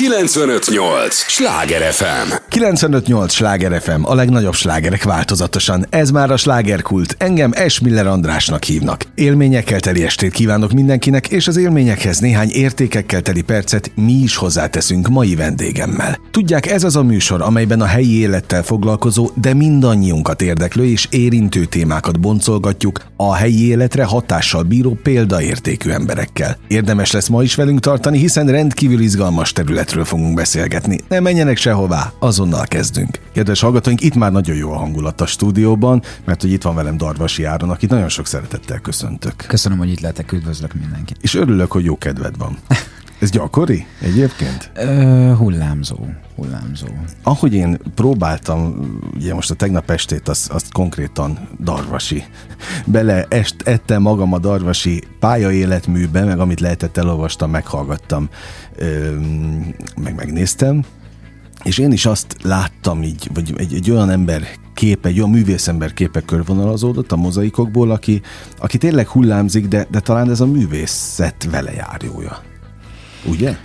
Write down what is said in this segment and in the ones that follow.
958! Sláger FM! 958! Sláger FM, a legnagyobb slágerek változatosan. Ez már a slágerkult. Engem Esmiller Andrásnak hívnak. Élményekkel teli estét kívánok mindenkinek, és az élményekhez néhány értékekkel teli percet mi is hozzáteszünk mai vendégemmel. Tudják, ez az a műsor, amelyben a helyi élettel foglalkozó, de mindannyiunkat érdeklő és érintő témákat boncolgatjuk a helyi életre hatással bíró példaértékű emberekkel. Érdemes lesz ma is velünk tartani, hiszen rendkívül izgalmas területről fogunk beszélgetni. Ne menjenek sehová, azonnal kezdünk. Kedves hallgatóink, itt már nagyon jó a hangulat a stúdióban, mert hogy itt van velem Darvasi Áron, akit nagyon sok szeretettel köszöntök. Köszönöm, hogy itt lehetek, üdvözlök mindenkit. És örülök, hogy jó kedved van. Ez gyakori egyébként? Ö, hullámzó, hullámzó. Ahogy én próbáltam, ugye most a tegnap estét, azt, azt konkrétan Darvasi. Bele est, ettem magam a Darvasi pályaéletműbe, meg amit lehetett elolvastam, meghallgattam, ö, meg megnéztem, és én is azt láttam így, vagy egy, egy olyan ember képe, egy olyan művészember képe körvonalazódott a mozaikokból, aki, aki tényleg hullámzik, de, de talán ez a művészet velejárója. Ugye?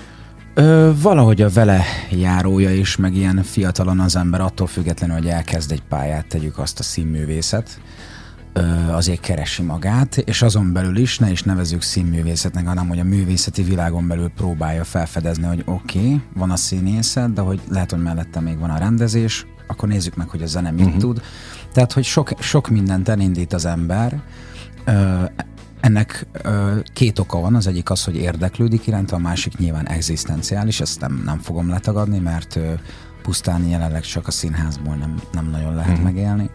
Ö, valahogy a vele járója is, meg ilyen fiatalon az ember attól függetlenül, hogy elkezd egy pályát, tegyük azt a színművészet, ö, azért keresi magát, és azon belül is, ne is nevezzük színművészetnek, hanem hogy a művészeti világon belül próbálja felfedezni, hogy oké, okay, van a színészet, de hogy lehet, hogy mellette még van a rendezés, akkor nézzük meg, hogy a zene mit uh-huh. tud. Tehát, hogy sok, sok mindent elindít az ember, ö, ennek ö, két oka van, az egyik az, hogy érdeklődik iránt, a másik nyilván egzisztenciális, ezt nem, nem fogom letagadni, mert ö, pusztán jelenleg csak a színházból nem, nem nagyon lehet uh-huh. megélni.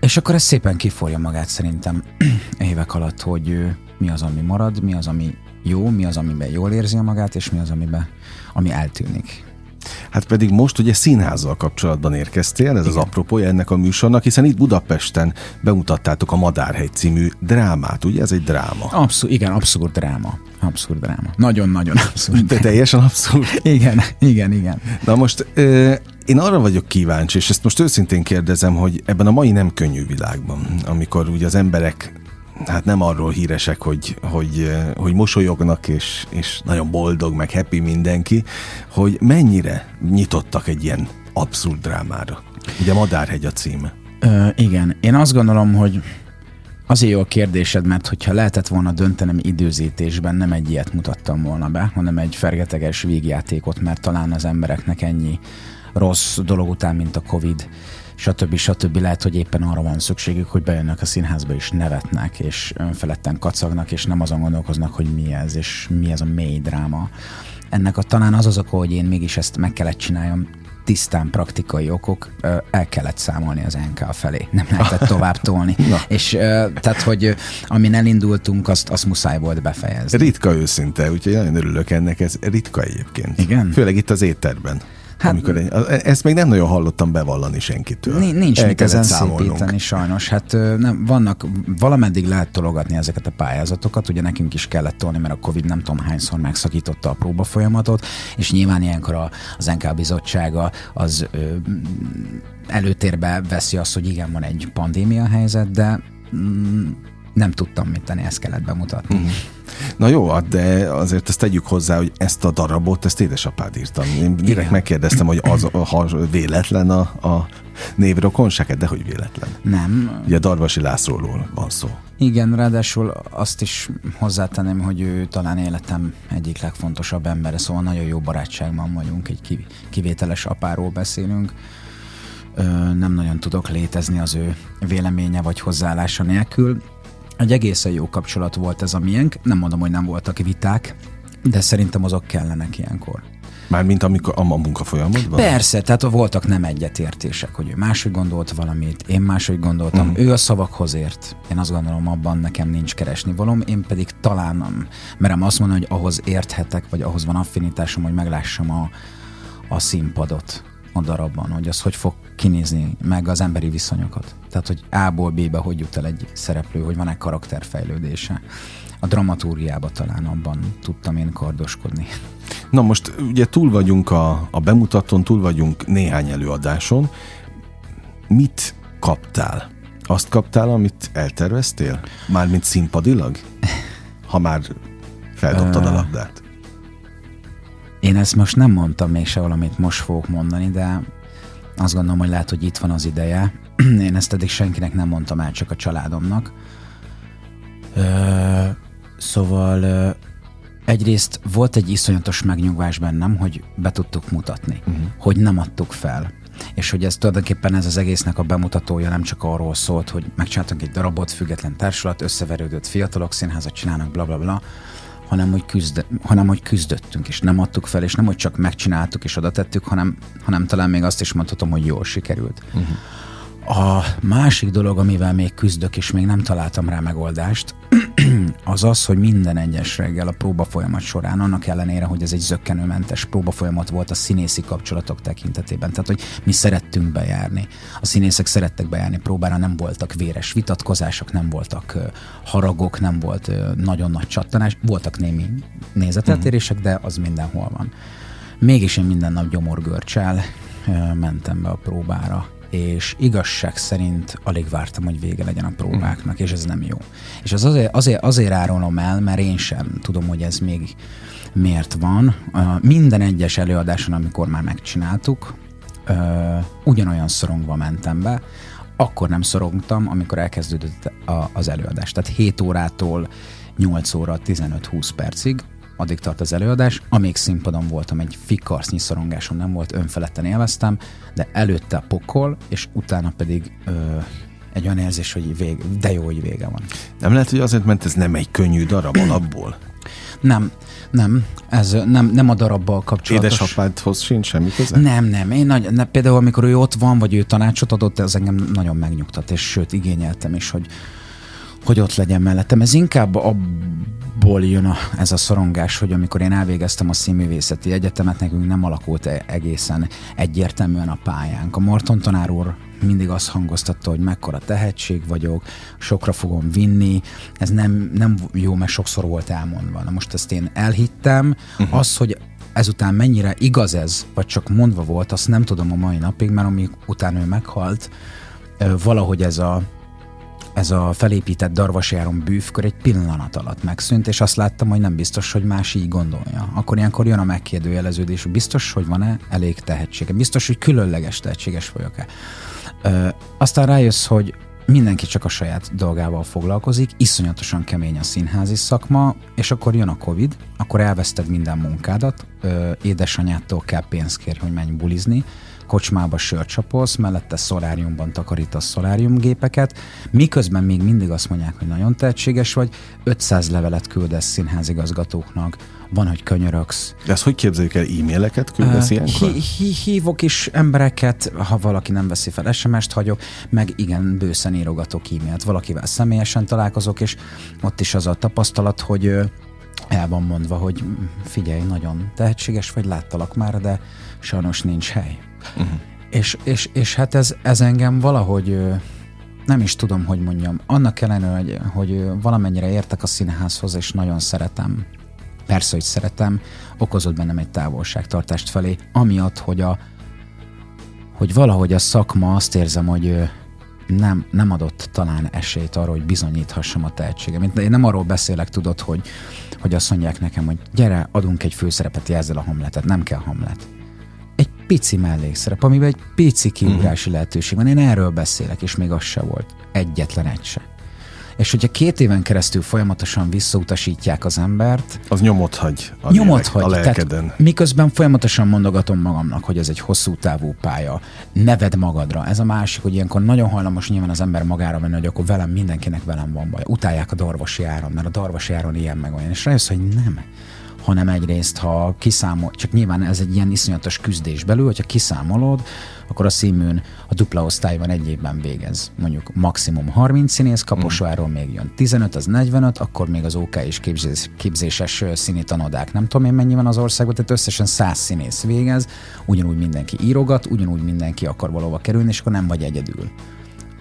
És akkor ez szépen kiforja magát szerintem évek alatt, hogy ö, mi az, ami marad, mi az, ami jó, mi az, amiben jól érzi magát, és mi az, amiben, ami eltűnik. Hát pedig most ugye színházzal kapcsolatban érkeztél, ez Igen. az apropója ennek a műsornak, hiszen itt Budapesten bemutattátok a Madárhegy című drámát, ugye? Ez egy dráma. Abszolút, igen, abszolút dráma. Abszurd dráma. Nagyon-nagyon abszurd. De teljesen abszurd. igen, igen, igen. Na most ö, én arra vagyok kíváncsi, és ezt most őszintén kérdezem, hogy ebben a mai nem könnyű világban, amikor ugye az emberek hát nem arról híresek, hogy, hogy, hogy mosolyognak, és, és nagyon boldog, meg happy mindenki, hogy mennyire nyitottak egy ilyen abszurd drámára. Ugye Madárhegy a címe. Ö, igen, én azt gondolom, hogy Azért jó a kérdésed, mert hogyha lehetett volna döntenem időzítésben, nem egy ilyet mutattam volna be, hanem egy fergeteges vígjátékot, mert talán az embereknek ennyi rossz dolog után, mint a Covid, stb. stb. Lehet, hogy éppen arra van szükségük, hogy bejönnek a színházba és nevetnek, és önfeledten kacagnak, és nem azon gondolkoznak, hogy mi ez, és mi ez a mély dráma. Ennek a talán az az oka, hogy én mégis ezt meg kellett csináljam, tisztán praktikai okok, el kellett számolni az NK felé. Nem lehetett tovább tolni. és tehát, hogy amin elindultunk, azt, azt muszáj volt befejezni. Ritka őszinte, úgyhogy nagyon örülök ennek, ez ritka egyébként. Igen? Főleg itt az étterben. Hát, amikor egy, ezt még nem nagyon hallottam bevallani senkitől. Nincs El mit ezen szépíteni sajnos. Hát nem, vannak, valameddig lehet tologatni ezeket a pályázatokat, ugye nekünk is kellett tolni, mert a Covid nem tudom hányszor megszakította a próba folyamatot, és nyilván ilyenkor a, az NK bizottsága az ö, előtérbe veszi azt, hogy igen, van egy pandémia helyzet, de mm, nem tudtam mit tenni, ezt kellett bemutatni. Uh-huh. Na jó, hát de azért ezt tegyük hozzá, hogy ezt a darabot, ezt édesapád írtam. Én direkt Igen. megkérdeztem, hogy az, ha véletlen a, a névrokonság, de hogy véletlen. Nem. Ugye Darvasi Lászlóról van szó. Igen, ráadásul azt is hozzátenném, hogy ő talán életem egyik legfontosabb embere, szóval nagyon jó barátságban vagyunk, egy kivételes apáról beszélünk. Nem nagyon tudok létezni az ő véleménye vagy hozzáállása nélkül egy egészen jó kapcsolat volt ez a miénk. Nem mondom, hogy nem voltak viták, de szerintem azok kellenek ilyenkor. Mármint amikor a munka folyamatban? Persze, tehát voltak nem egyetértések, hogy ő máshogy gondolt valamit, én máshogy gondoltam. Uh-huh. Ő a szavakhoz ért. Én azt gondolom, abban nekem nincs keresni valom, én pedig talán nem merem azt mondani, hogy ahhoz érthetek, vagy ahhoz van affinitásom, hogy meglássam a, a színpadot a darabban, hogy az hogy fog kinézni, meg az emberi viszonyokat. Tehát, hogy A-ból B-be hogy jut el egy szereplő, hogy van-e karakterfejlődése. A dramaturgiába talán abban tudtam én kardoskodni. Na most ugye túl vagyunk a, a bemutatón, túl vagyunk néhány előadáson. Mit kaptál? Azt kaptál, amit elterveztél? Mármint színpadilag? Ha már feldobtad a labdát. Én ezt most nem mondtam még se valamit most fogok mondani, de azt gondolom, hogy lehet, hogy itt van az ideje. Én ezt eddig senkinek nem mondtam el, csak a családomnak. Ö, szóval ö, egyrészt volt egy iszonyatos megnyugvás bennem, hogy be tudtuk mutatni, uh-huh. hogy nem adtuk fel. És hogy ez tulajdonképpen ez az egésznek a bemutatója nem csak arról szólt, hogy megcsináltunk egy darabot, független társulat, összeverődött fiatalok, színházat csinálnak, bla bla bla, hanem hogy, küzd, hanem hogy küzdöttünk, és nem adtuk fel, és nem hogy csak megcsináltuk és oda tettük, hanem, hanem talán még azt is mondhatom, hogy jól sikerült. Uh-huh. A másik dolog, amivel még küzdök, és még nem találtam rá megoldást, az az, hogy minden egyes reggel a próba folyamat során, annak ellenére, hogy ez egy zöggenőmentes próba folyamat volt a színészi kapcsolatok tekintetében, tehát hogy mi szerettünk bejárni. A színészek szerettek bejárni próbára, nem voltak véres vitatkozások, nem voltak haragok, nem volt nagyon nagy csattanás, voltak némi nézeteltérések, de az mindenhol van. Mégis én minden nap gyomorgörcsel mentem be a próbára, és igazság szerint alig vártam, hogy vége legyen a próbáknak, és ez nem jó. És az azért, azért, azért árulom el, mert én sem tudom, hogy ez még miért van. Minden egyes előadáson, amikor már megcsináltuk, ugyanolyan szorongva mentem be, akkor nem szorongtam, amikor elkezdődött az előadás. Tehát 7 órától 8 óra 15-20 percig, addig tart az előadás, amíg színpadon voltam, egy fikarsznyi szorongásom nem volt, önfeledten élveztem, de előtte a pokol, és utána pedig ö, egy olyan érzés, hogy vég, de jó, hogy vége van. Nem lehet, hogy azért, mert ez nem egy könnyű darab alapból? Nem, nem, ez nem, nem a darabbal kapcsolatos. Édesapádhoz sincs semmi köze? Nem, nem. Én nagy, ne, például amikor ő ott van, vagy ő tanácsot adott, ez engem nagyon megnyugtat, és sőt igényeltem is, hogy, hogy ott legyen mellettem. Ez inkább abból jön a, ez a szorongás, hogy amikor én elvégeztem a színművészeti egyetemet, nekünk nem alakult e- egészen egyértelműen a pályánk. A Morton tanár úr mindig azt hangoztatta, hogy mekkora tehetség vagyok, sokra fogom vinni, ez nem, nem jó, mert sokszor volt elmondva. Na most ezt én elhittem, uh-huh. az, hogy ezután mennyire igaz ez, vagy csak mondva volt, azt nem tudom a mai napig, mert amíg utána ő meghalt, valahogy ez a ez a felépített darvasjáron bűvkör egy pillanat alatt megszűnt, és azt láttam, hogy nem biztos, hogy más így gondolja. Akkor ilyenkor jön a megkérdőjeleződés, biztos, hogy van-e elég tehetsége, biztos, hogy különleges tehetséges vagyok-e. Ö, aztán rájössz, hogy mindenki csak a saját dolgával foglalkozik, iszonyatosan kemény a színházi szakma, és akkor jön a Covid, akkor elveszted minden munkádat, ö, édesanyától kell pénzt kérni, hogy menj bulizni, kocsmába sört csapolsz, mellette szoláriumban takarítasz szoláriumgépeket, miközben még mindig azt mondják, hogy nagyon tehetséges vagy, 500 levelet küldesz színházigazgatóknak, van, hogy könyöröksz. De ezt hogy képzeljük el? E-maileket küldesz uh, ilyenkor? Hí- hí- hívok is embereket, ha valaki nem veszi fel SMS-t hagyok, meg igen, bőszen írogatok e-mailt. Valakivel személyesen találkozok, és ott is az a tapasztalat, hogy el van mondva, hogy figyelj, nagyon tehetséges vagy, láttalak már, de sajnos nincs hely. Uh-huh. És, és, és hát ez, ez engem valahogy nem is tudom, hogy mondjam. Annak ellenőre, hogy, hogy valamennyire értek a színházhoz, és nagyon szeretem, persze, hogy szeretem, okozott bennem egy távolságtartást felé, amiatt, hogy a hogy valahogy a szakma azt érzem, hogy nem, nem adott talán esélyt arra, hogy bizonyíthassam a tehetségem. Én nem arról beszélek, tudod, hogy, hogy azt mondják nekem, hogy gyere, adunk egy főszerepet, jelzel a hamletet. Nem kell hamlet pici mellékszerep, amiben egy pici kiugrási uh-huh. lehetőség van. Én erről beszélek, és még az se volt. Egyetlen egy se. És hogyha két éven keresztül folyamatosan visszautasítják az embert... Az nyomot hagy a, nyomot lélek, hagy. a lelkeden. Tehát miközben folyamatosan mondogatom magamnak, hogy ez egy hosszú távú pálya, neved magadra. Ez a másik, hogy ilyenkor nagyon hajlamos nyilván az ember magára menni, hogy akkor velem mindenkinek velem van baj. Utálják a darvasi áron, mert a darvasi áron ilyen meg olyan. És rájössz, hogy nem hanem egyrészt, ha kiszámol, csak nyilván ez egy ilyen iszonyatos küzdés belül, hogyha kiszámolod, akkor a színműn a dupla osztályban egy évben végez. Mondjuk maximum 30 színész, Kaposváról még jön 15, az 45, akkor még az OK és képzés, képzéses színi tanodák, nem tudom én mennyi van az országban, tehát összesen 100 színész végez, ugyanúgy mindenki írogat, ugyanúgy mindenki akar valóba kerülni, és akkor nem vagy egyedül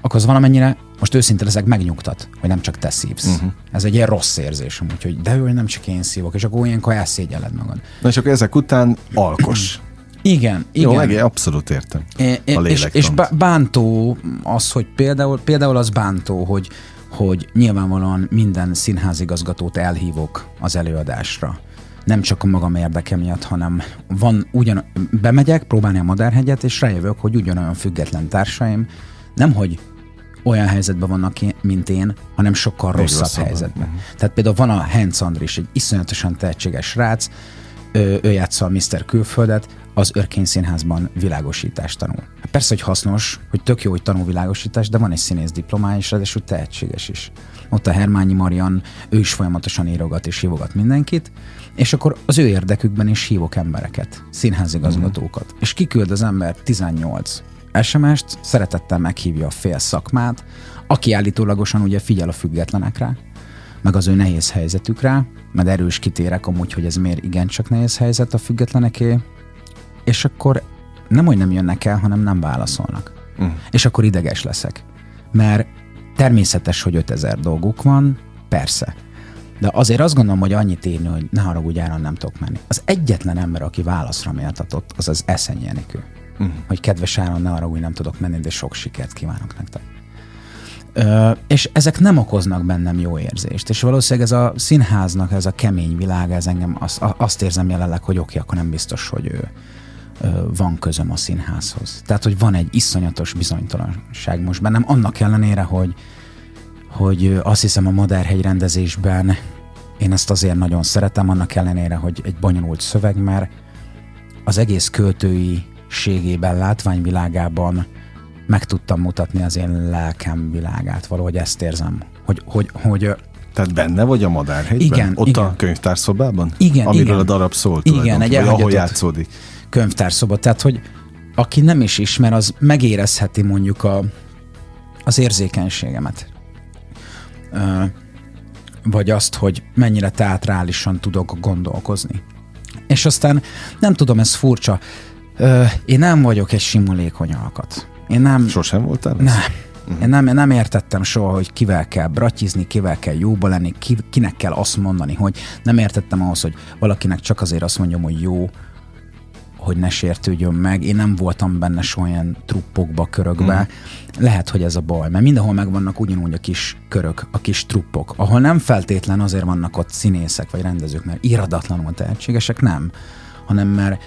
akkor az valamennyire, most őszinte leszek, megnyugtat, hogy nem csak te szívsz. Uh-huh. Ez egy ilyen rossz érzés, úgyhogy de ő nem csak én szívok, és akkor ilyenkor elszégyeled magad. Na és akkor ezek után alkos. Igen, igen. Jó, meg abszolút értem. É, a és, és bántó az, hogy például, például az bántó, hogy, hogy nyilvánvalóan minden színházigazgatót elhívok az előadásra nem csak a magam érdeke miatt, hanem van ugyan, bemegyek próbálni a Madárhegyet, és rájövök, hogy ugyanolyan független társaim, nem hogy olyan helyzetben vannak, mint én, hanem sokkal Még rosszabb, rosszabb helyzetben. Uh-huh. Tehát például van a Heinz Andris, egy iszonyatosan tehetséges srác, ő, ő játsza a Mr. Külföldet, az Örkény Színházban világosítást tanul. Hát persze, hogy hasznos, hogy tök jó, hogy tanul világosítást, de van egy színész diplomája, és ráadásul tehetséges is. Ott a Hermányi Marian, ő is folyamatosan írogat és hívogat mindenkit, és akkor az ő érdekükben is hívok embereket, színházigazgatókat. Mm. És kiküld az ember 18 SMS-t, szeretettel meghívja a fél szakmát, aki állítólagosan ugye figyel a függetlenekre, meg az ő nehéz helyzetükre, mert erős kitérek amúgy, hogy ez miért igencsak nehéz helyzet a függetleneké, és akkor nem, hogy nem jönnek el, hanem nem válaszolnak. Uh. És akkor ideges leszek. Mert természetes, hogy 5000 dolguk van, persze. De azért azt gondolom, hogy annyit írni, hogy ne haragudj, Áron, nem tudok menni. Az egyetlen ember, aki válaszra méltatott, az az Eszenyi Enikő. Uh. Hogy kedves Áron, ne haragudj, nem tudok menni, de sok sikert kívánok nektek. Ö, és ezek nem okoznak bennem jó érzést. És valószínűleg ez a színháznak, ez a kemény világ, ez engem azt, azt érzem jelenleg, hogy oké, akkor nem biztos, hogy ő, van közöm a színházhoz. Tehát, hogy van egy iszonyatos bizonytalanság most bennem, annak ellenére, hogy, hogy azt hiszem a Madárhegy rendezésben én ezt azért nagyon szeretem, annak ellenére, hogy egy bonyolult szöveg, mert az egész költői ségében, látványvilágában meg tudtam mutatni az én lelkem világát, valahogy ezt érzem, hogy, hogy, hogy tehát benne vagy a Madárhegyben? Igen. Ott igen. a könyvtárszobában? Igen. Amiről igen. a darab szól Igen, egy ahol játszódik könyvtárszoba. Tehát, hogy aki nem is ismer, az megérezheti mondjuk a, az érzékenységemet. Ö, vagy azt, hogy mennyire teatrálisan tudok gondolkozni. És aztán nem tudom, ez furcsa. Ö, én nem vagyok egy simulékony alkat. Én nem... Sosem voltál? Nem. Uh-huh. Én nem, nem értettem soha, hogy kivel kell bratizni, kivel kell jóba lenni, ki, kinek kell azt mondani, hogy nem értettem ahhoz, hogy valakinek csak azért azt mondjam, hogy jó, hogy ne sértődjön meg. Én nem voltam benne soha olyan truppokba, körökbe. Hmm. Lehet, hogy ez a baj, mert mindenhol megvannak ugyanúgy a kis körök, a kis truppok, ahol nem feltétlen azért vannak ott színészek vagy rendezők, mert iradatlanul tehetségesek, nem, hanem mert,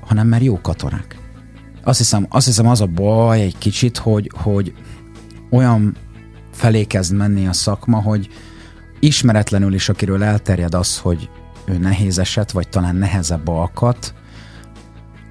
hanem mert jó katonák. Azt hiszem, azt hiszem az a baj egy kicsit, hogy, hogy olyan felé kezd menni a szakma, hogy ismeretlenül is, akiről elterjed az, hogy ő nehéz eset, vagy talán nehezebb alkat,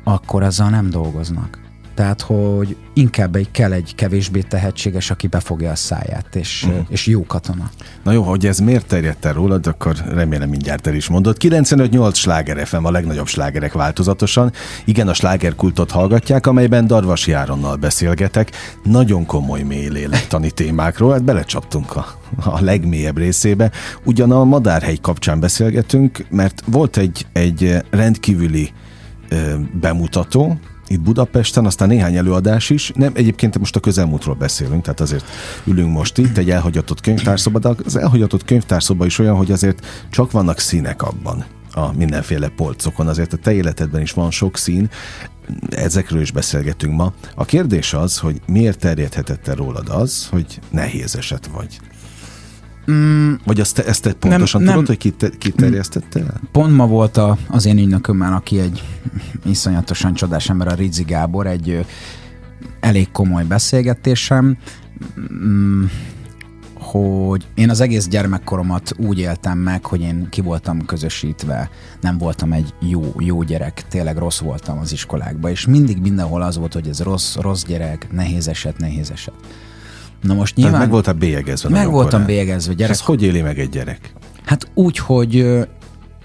akkor azzal nem dolgoznak. Tehát, hogy inkább egy kell egy kevésbé tehetséges, aki befogja a száját, és, uh-huh. és jó katona. Na jó, hogy ez miért terjedt el rólad, akkor remélem mindjárt el is mondod. 95-8 sláger FM, a legnagyobb slágerek változatosan. Igen, a slágerkultot hallgatják, amelyben Darvas Járonnal beszélgetek. Nagyon komoly mély lélektani témákról, hát belecsaptunk a, a legmélyebb részébe. Ugyan a Madárhegy kapcsán beszélgetünk, mert volt egy, egy rendkívüli bemutató, itt Budapesten, aztán néhány előadás is. Nem, egyébként most a közelmúltról beszélünk, tehát azért ülünk most itt, egy elhagyatott könyvtárszoba, de az elhagyatott könyvtárszoba is olyan, hogy azért csak vannak színek abban a mindenféle polcokon. Azért a te életedben is van sok szín, ezekről is beszélgetünk ma. A kérdés az, hogy miért terjedhetett rólad az, hogy nehéz eset vagy? Mm, Vagy azt, ezt te pontosan nem, tudod, nem, hogy ki, te, ki terjesztette el? Pont ma volt a, az én ügynökömmel, aki egy iszonyatosan csodás ember, a Rizzi Gábor, egy elég komoly beszélgetésem, mm, hogy én az egész gyermekkoromat úgy éltem meg, hogy én ki voltam közösítve, nem voltam egy jó, jó gyerek, tényleg rossz voltam az iskolákban, és mindig mindenhol az volt, hogy ez rossz, rossz gyerek, nehéz eset, nehéz eset. Na most nyilván... Tehát meg voltál bélyegezve. Meg voltam korán. bélyegezve. Gyerek. És ezt hogy éli meg egy gyerek? Hát úgy, hogy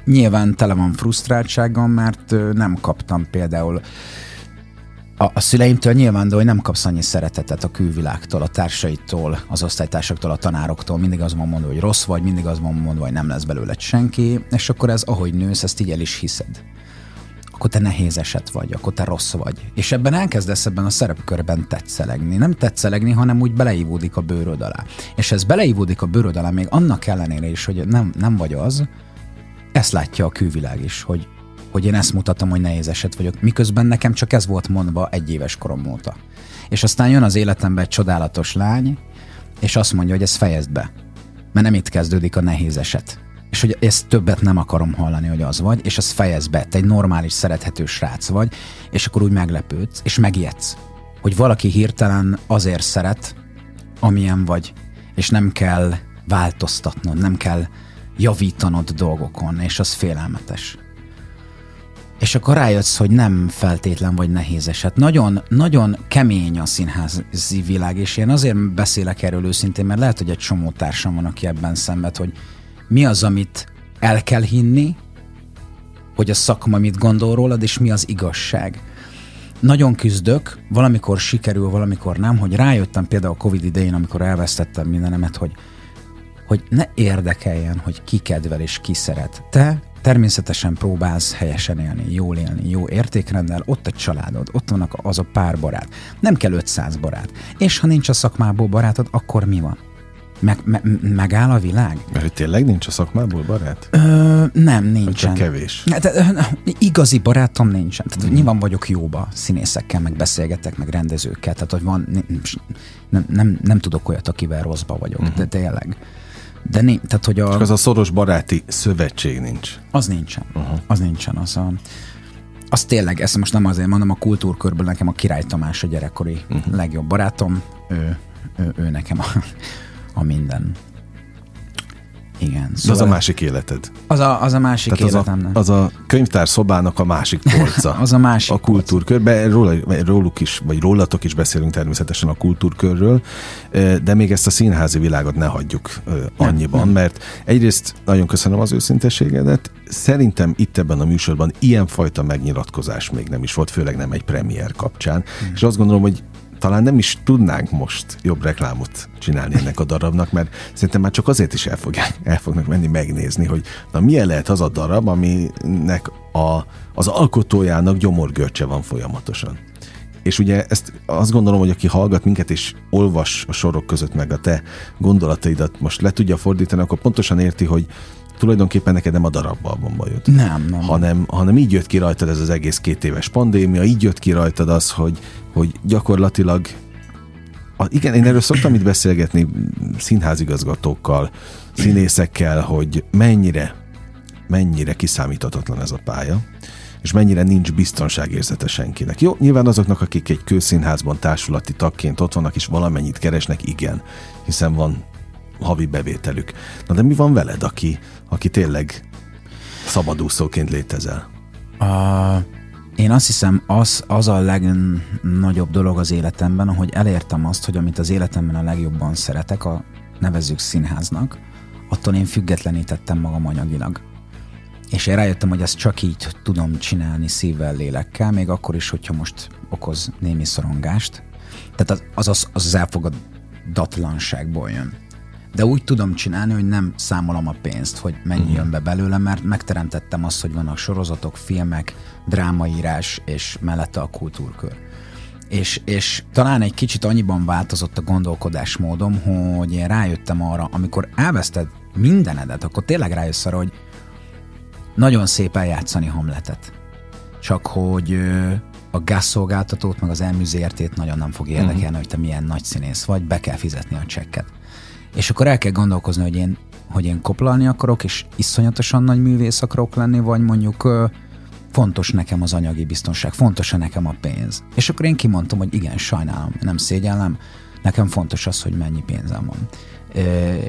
nyilván tele van frusztráltságom, mert nem kaptam például a, a szüleimtől nyilván, de hogy nem kapsz annyi szeretetet a külvilágtól, a társaitól, az osztálytársaktól, a tanároktól, mindig az van mondva, hogy rossz vagy, mindig az van mondva, hogy nem lesz belőle senki, és akkor ez, ahogy nősz, ezt így el is hiszed akkor te nehéz eset vagy, akkor te rossz vagy. És ebben elkezdesz ebben a szerepkörben tetszelegni. Nem tetszelegni, hanem úgy beleívódik a bőröd alá. És ez beleívódik a bőröd alá, még annak ellenére is, hogy nem, nem vagy az, ezt látja a külvilág is, hogy, hogy én ezt mutatom, hogy nehéz eset vagyok, miközben nekem csak ez volt mondva egy éves korom óta. És aztán jön az életembe egy csodálatos lány, és azt mondja, hogy ez fejezd be. Mert nem itt kezdődik a nehéz eset és hogy ezt többet nem akarom hallani, hogy az vagy, és az fejez be, te egy normális, szerethető srác vagy, és akkor úgy meglepődsz, és megijedsz, hogy valaki hirtelen azért szeret, amilyen vagy, és nem kell változtatnod, nem kell javítanod dolgokon, és az félelmetes. És akkor rájössz, hogy nem feltétlen vagy nehéz eset. Nagyon, nagyon kemény a színházi világ, és én azért beszélek erről őszintén, mert lehet, hogy egy csomó társam van, aki ebben szenved, hogy mi az, amit el kell hinni, hogy a szakma mit gondol rólad, és mi az igazság. Nagyon küzdök, valamikor sikerül, valamikor nem, hogy rájöttem például a Covid idején, amikor elvesztettem mindenemet, hogy, hogy ne érdekeljen, hogy ki kedvel és ki szeret. Te természetesen próbálsz helyesen élni, jól élni, jó értékrenddel, ott a családod, ott vannak az a pár barát. Nem kell 500 barát. És ha nincs a szakmából barátod, akkor mi van? Meg, me, megáll a világ? Mert hogy tényleg nincs a szakmából barát? Ö, nem, nincsen. Csak kevés. Hát, igazi barátom nincsen. Tehát, mm. Nyilván vagyok jóba színészekkel, meg beszélgetek, meg rendezőkkel. Tehát, hogy van, nem, nem, nem tudok olyat, akivel rosszba vagyok. Mm-hmm. De tényleg. De né, tehát, hogy a... Csak az a szoros baráti szövetség nincs. Az nincsen. Uh-huh. Az nincsen. Az a, az tényleg, ezt most nem azért mondom, a kultúrkörből nekem a Király Tamás a gyerekkori uh-huh. legjobb barátom, ő, ő, ő nekem a, a minden. Igen. Szóval az a másik életed. Az a, az a másik Tehát életem. Az a, az a könyvtár szobának a másik polca. az a másik A kultúrkörben, róla, róluk is, vagy rólatok is beszélünk természetesen a kultúrkörről, de még ezt a színházi világot ne hagyjuk annyiban, nem, nem. mert egyrészt nagyon köszönöm az őszinteségedet, szerintem itt ebben a műsorban ilyenfajta megnyilatkozás még nem is volt, főleg nem egy premier kapcsán, hmm. és azt gondolom, hogy talán nem is tudnánk most jobb reklámot csinálni ennek a darabnak, mert szerintem már csak azért is el, fogják, el fognak menni megnézni, hogy na milyen lehet az a darab, aminek a, az alkotójának gyomorgörcse van folyamatosan. És ugye ezt azt gondolom, hogy aki hallgat minket és olvas a sorok között meg a te gondolataidat most le tudja fordítani, akkor pontosan érti, hogy tulajdonképpen neked nem a darabba a bomba jött. Nem, nem. Hanem, hanem így jött ki rajtad ez az egész két éves pandémia, így jött ki rajtad az, hogy, hogy gyakorlatilag a, igen, én erről szoktam itt beszélgetni színházigazgatókkal, színészekkel, hogy mennyire, mennyire kiszámíthatatlan ez a pálya, és mennyire nincs biztonságérzete senkinek. Jó, nyilván azoknak, akik egy kőszínházban társulati tagként ott vannak, és valamennyit keresnek, igen, hiszen van havi bevételük. Na de mi van veled, aki, aki tényleg szabadúszóként létezel? A, én azt hiszem, az, az a legnagyobb dolog az életemben, hogy elértem azt, hogy amit az életemben a legjobban szeretek, a nevezzük színháznak, attól én függetlenítettem magam anyagilag. És én rájöttem, hogy ezt csak így tudom csinálni szívvel, lélekkel, még akkor is, hogyha most okoz némi szorongást. Tehát az az, az, az elfogadatlanságból jön de úgy tudom csinálni, hogy nem számolom a pénzt, hogy mennyi uh-huh. jön be belőle, mert megteremtettem azt, hogy vannak sorozatok, filmek, drámaírás, és mellette a kultúrkör. És, és talán egy kicsit annyiban változott a gondolkodásmódom, hogy én rájöttem arra, amikor elveszted mindenedet, akkor tényleg rájössz arra, hogy nagyon szép eljátszani Hamletet. Csak hogy a gázszolgáltatót, meg az elműzértét nagyon nem fog érdekelni, uh-huh. hogy te milyen nagy színész vagy, be kell fizetni a csekket. És akkor el kell gondolkozni, hogy én, hogy én koplalni akarok, és iszonyatosan nagy művész akarok lenni, vagy mondjuk fontos nekem az anyagi biztonság, fontos nekem a pénz. És akkor én kimondtam, hogy igen, sajnálom, nem szégyellem, nekem fontos az, hogy mennyi pénzem van.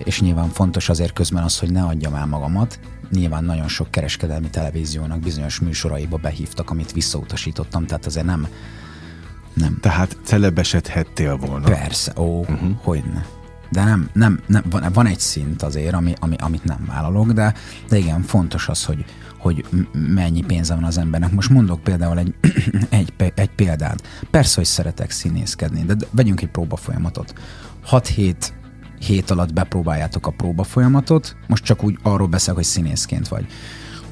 És nyilván fontos azért közben az, hogy ne adjam el magamat. Nyilván nagyon sok kereskedelmi televíziónak bizonyos műsoraiba behívtak, amit visszautasítottam, tehát azért nem, nem. Tehát celebesedhettél volna. Persze, ó, uh-huh. hogyne de nem, nem, nem van, van egy szint azért, ami, ami, amit nem vállalok, de, de igen, fontos az, hogy, hogy mennyi pénze van az embernek. Most mondok például egy, egy, egy példát. Persze, hogy szeretek színészkedni, de vegyünk egy próbafolyamatot. 6-7 hét alatt bepróbáljátok a próbafolyamatot, most csak úgy arról beszél, hogy színészként vagy.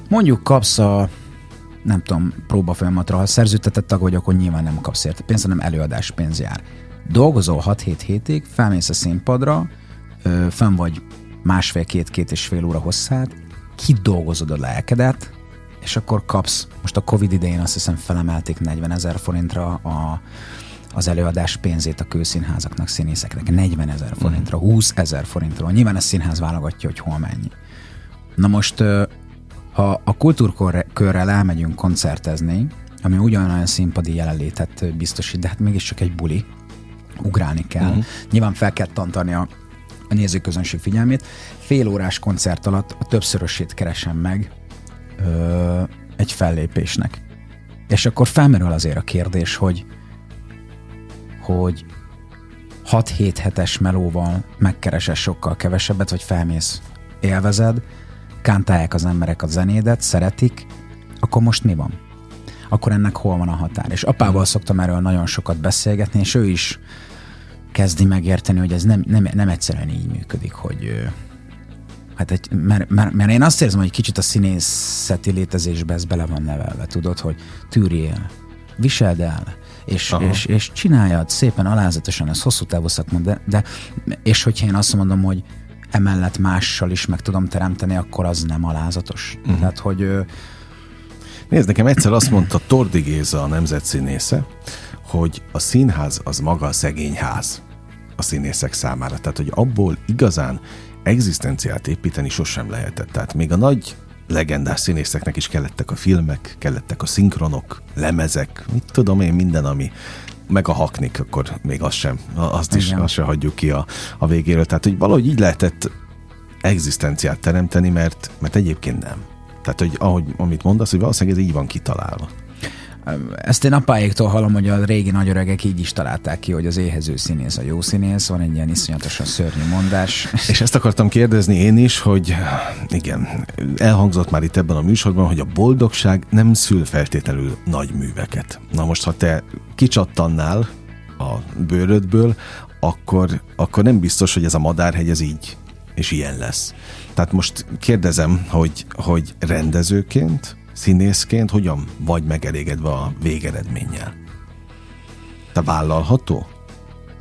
Mondjuk kapsz a nem tudom, próbafolyamatra, ha szerződtetett tag vagy, akkor nyilván nem kapsz érte pénzt, hanem előadás pénz jár dolgozol 6-7 hétig, felmész a színpadra, ö, fenn vagy másfél-két-két és fél óra hosszát, kidolgozod a lelkedet, és akkor kapsz, most a Covid idején azt hiszem felemelték 40 ezer forintra a, az előadás pénzét a kőszínházaknak, színészeknek. 40 ezer forintra, 20 ezer forintra. Nyilván a színház válogatja, hogy hol mennyi. Na most, ha a kultúrkörrel elmegyünk koncertezni, ami ugyanolyan színpadi jelenlétet biztosít, de hát mégiscsak egy buli, ugrálni kell. Uh-huh. Nyilván fel kell tantani a, a nézőközönség figyelmét. Fél órás koncert alatt a többszörösét keresem meg ö, egy fellépésnek. És akkor felmerül azért a kérdés, hogy hogy 6-7 hetes melóval megkeresel sokkal kevesebbet, vagy felmész, élvezed, kántálják az emberek a zenédet, szeretik, akkor most mi van? Akkor ennek hol van a határ? És apával szoktam erről nagyon sokat beszélgetni, és ő is kezdi megérteni, hogy ez nem, nem, nem egyszerűen így működik, hogy hát egy, mert, mert, mert, én azt érzem, hogy kicsit a színészeti létezésbe ez bele van nevelve, tudod, hogy tűrjél, viseld el, és, és, és csináljad szépen, alázatosan, ez hosszú távú szakma, de, de és hogyha én azt mondom, hogy emellett mással is meg tudom teremteni, akkor az nem alázatos. Uh-huh. Tehát, hogy... Nézd, nekem egyszer azt mondta Tordi Géza, a nemzetszínésze, hogy a színház az maga a szegény ház a színészek számára. Tehát, hogy abból igazán egzisztenciát építeni sosem lehetett. Tehát még a nagy legendás színészeknek is kellettek a filmek, kellettek a szinkronok, lemezek, mit tudom én, minden, ami meg a haknik, akkor még azt sem, azt is, azt sem hagyjuk ki a, a végéről. Tehát, hogy valahogy így lehetett egzisztenciát teremteni, mert, mert egyébként nem. Tehát, hogy ahogy, amit mondasz, hogy valószínűleg ez így van kitalálva. Ezt én apáéktól hallom, hogy a régi nagyöregek így is találták ki, hogy az éhező színész a jó színész, van egy ilyen iszonyatosan szörnyű mondás. És ezt akartam kérdezni én is, hogy igen, elhangzott már itt ebben a műsorban, hogy a boldogság nem szül feltétlenül nagy műveket. Na most, ha te kicsattannál a bőrödből, akkor, akkor nem biztos, hogy ez a madárhegy ez így és ilyen lesz. Tehát most kérdezem, hogy, hogy rendezőként színészként hogyan vagy megelégedve a végeredménnyel? Te vállalható?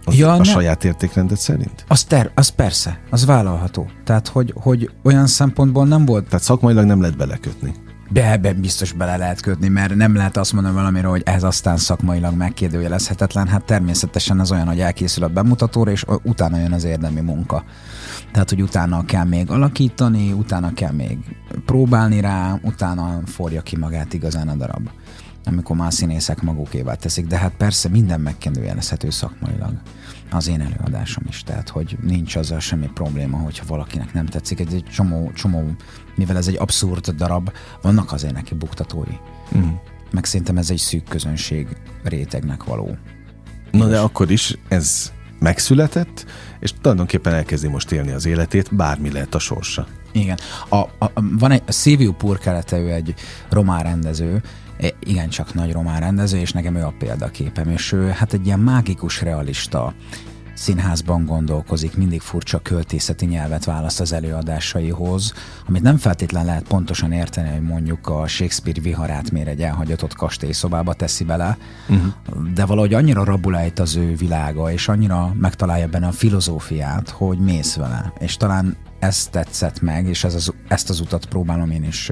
Az ja, a ne. saját értékrendet szerint? Az, ter, az persze, az vállalható. Tehát, hogy, hogy olyan szempontból nem volt... Tehát szakmailag nem lehet belekötni. Be, ebben biztos bele lehet kötni, mert nem lehet azt mondani valamiről, hogy ez aztán szakmailag megkérdőjelezhetetlen. Hát természetesen az olyan, hogy elkészül a bemutatóra, és utána jön az érdemi munka. Tehát, hogy utána kell még alakítani, utána kell még próbálni rá, utána forja ki magát igazán a darab amikor már színészek magukévá teszik, de hát persze minden megkérdőjelezhető szakmailag. Az én előadásom is, tehát hogy nincs azzal semmi probléma, hogyha valakinek nem tetszik. Egy, egy csomó, csomó, mivel ez egy abszurd darab, vannak azért neki buktatói. Mm. Meg szerintem ez egy szűk közönség rétegnek való. Na de akkor is ez megszületett, és tulajdonképpen elkezdi most élni az életét, bármi lehet a sorsa. Igen. A, a, van egy, a Silvio Purkelete, ő egy román rendező, igen, csak nagy román rendező, és nekem ő a példaképem, és ő hát egy ilyen mágikus realista színházban gondolkozik, mindig furcsa költészeti nyelvet választ az előadásaihoz, amit nem feltétlen lehet pontosan érteni, hogy mondjuk a Shakespeare viharát mér egy elhagyatott kastélyszobába teszi bele, uh-huh. de valahogy annyira rabulejt az ő világa, és annyira megtalálja benne a filozófiát, hogy mész vele, és talán ezt tetszett meg, és ez az, ezt az utat próbálom én is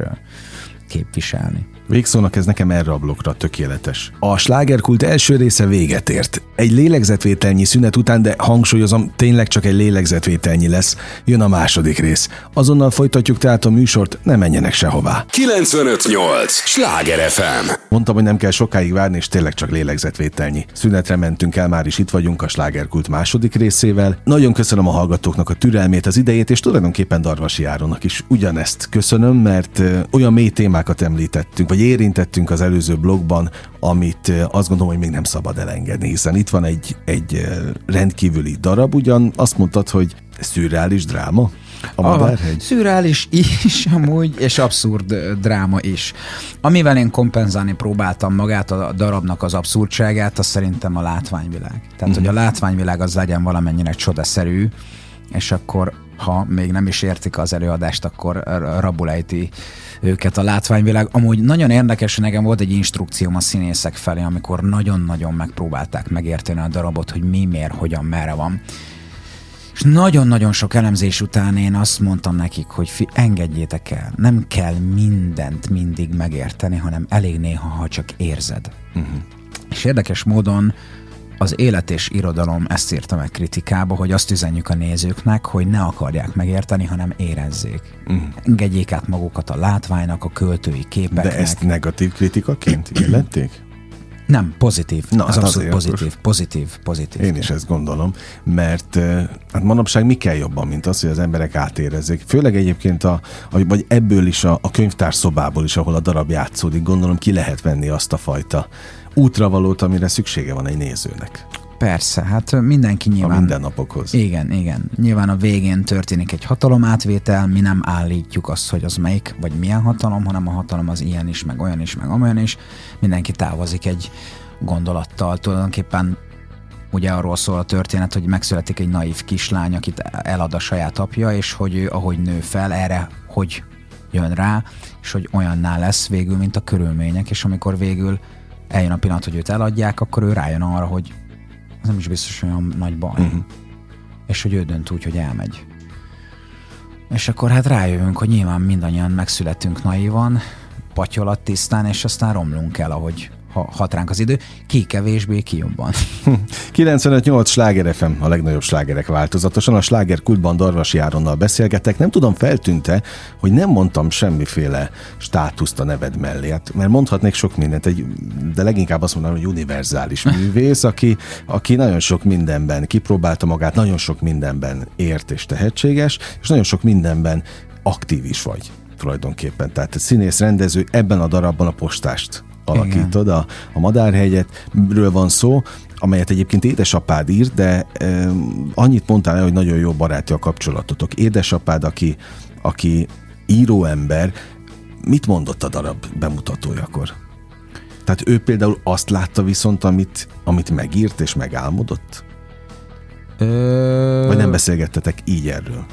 képviselni. Végszónak ez nekem erre a blokkra tökéletes. A slágerkult első része véget ért. Egy lélegzetvételnyi szünet után, de hangsúlyozom, tényleg csak egy lélegzetvételnyi lesz. Jön a második rész. Azonnal folytatjuk tehát a műsort, ne menjenek sehová. 958! Sláger FM! Mondtam, hogy nem kell sokáig várni, és tényleg csak lélegzetvételnyi. Szünetre mentünk el, már is itt vagyunk a slágerkult második részével. Nagyon köszönöm a hallgatóknak a türelmét, az idejét, és tulajdonképpen Darvasi Áronnak is ugyanezt köszönöm, mert olyan mély témákat említettünk, vagy érintettünk az előző blogban, amit azt gondolom, hogy még nem szabad elengedni, hiszen itt van egy, egy rendkívüli darab, ugyan azt mondtad, hogy szürreális dráma? A Madárhegy? Szürreális is amúgy, és abszurd dráma is. Amivel én kompenzálni próbáltam magát a darabnak az abszurdságát, az szerintem a látványvilág. Tehát, uh-huh. hogy a látványvilág az legyen valamennyire csodaszerű, és akkor ha még nem is értik az előadást, akkor rabulejti őket a látványvilág. Amúgy nagyon érdekes, nekem volt egy instrukcióm a színészek felé, amikor nagyon-nagyon megpróbálták megérteni a darabot, hogy mi, miért, hogyan, merre van. És nagyon-nagyon sok elemzés után én azt mondtam nekik, hogy fi, engedjétek el, nem kell mindent mindig megérteni, hanem elég néha, ha csak érzed. Uh-huh. És érdekes módon az élet és irodalom ezt írta meg kritikába, hogy azt üzenjük a nézőknek, hogy ne akarják megérteni, hanem érezzék. Mm. Engedjék át magukat a látványnak, a költői képeknek. De ezt negatív kritikaként jelenték? Nem, pozitív. Na, az hát abszolút pozitív, pozitív, pozitív. Én is ezt gondolom, mert hát manapság mi kell jobban, mint az, hogy az emberek átérezzék. Főleg egyébként, a, vagy ebből is a, a könyvtár szobából is, ahol a darab játszódik, gondolom ki lehet venni azt a fajta útravalót, amire szüksége van egy nézőnek. Persze, hát mindenki nyilván... A mindennapokhoz. Igen, igen. Nyilván a végén történik egy hatalomátvétel, mi nem állítjuk azt, hogy az melyik, vagy milyen hatalom, hanem a hatalom az ilyen is, meg olyan is, meg olyan is. Mindenki távozik egy gondolattal. Tulajdonképpen ugye arról szól a történet, hogy megszületik egy naív kislány, akit elad a saját apja, és hogy ő, ahogy nő fel, erre hogy jön rá, és hogy olyanná lesz végül, mint a körülmények, és amikor végül eljön a pillanat, hogy őt eladják, akkor ő rájön arra, hogy ez nem is biztos olyan nagy baj. Uh-huh. És hogy ő dönt úgy, hogy elmegy. És akkor hát rájövünk, hogy nyilván mindannyian megszületünk naivan, patyolat tisztán, és aztán romlunk el, ahogy ha hat ránk az idő, ki kevésbé, ki jobban. 95-8 sláger FM, a legnagyobb slágerek változatosan. A sláger kultban Darvasi Áronnal beszélgetek. Nem tudom, feltűnte, hogy nem mondtam semmiféle státuszt a neved mellé. Hát, mert mondhatnék sok mindent, egy, de leginkább azt mondanám, hogy univerzális művész, aki, aki nagyon sok mindenben kipróbálta magát, nagyon sok mindenben ért és tehetséges, és nagyon sok mindenben aktív is vagy tulajdonképpen. Tehát színész, rendező, ebben a darabban a postást alakítod, a, a Madárhegyet, ről van szó, amelyet egyébként édesapád írt, de e, annyit mondtál el, hogy nagyon jó baráti a kapcsolatotok. Édesapád, aki, aki íróember, mit mondott a darab bemutatójakor? Tehát ő például azt látta viszont, amit, amit megírt és megálmodott? Ö... Vagy nem beszélgettetek így erről?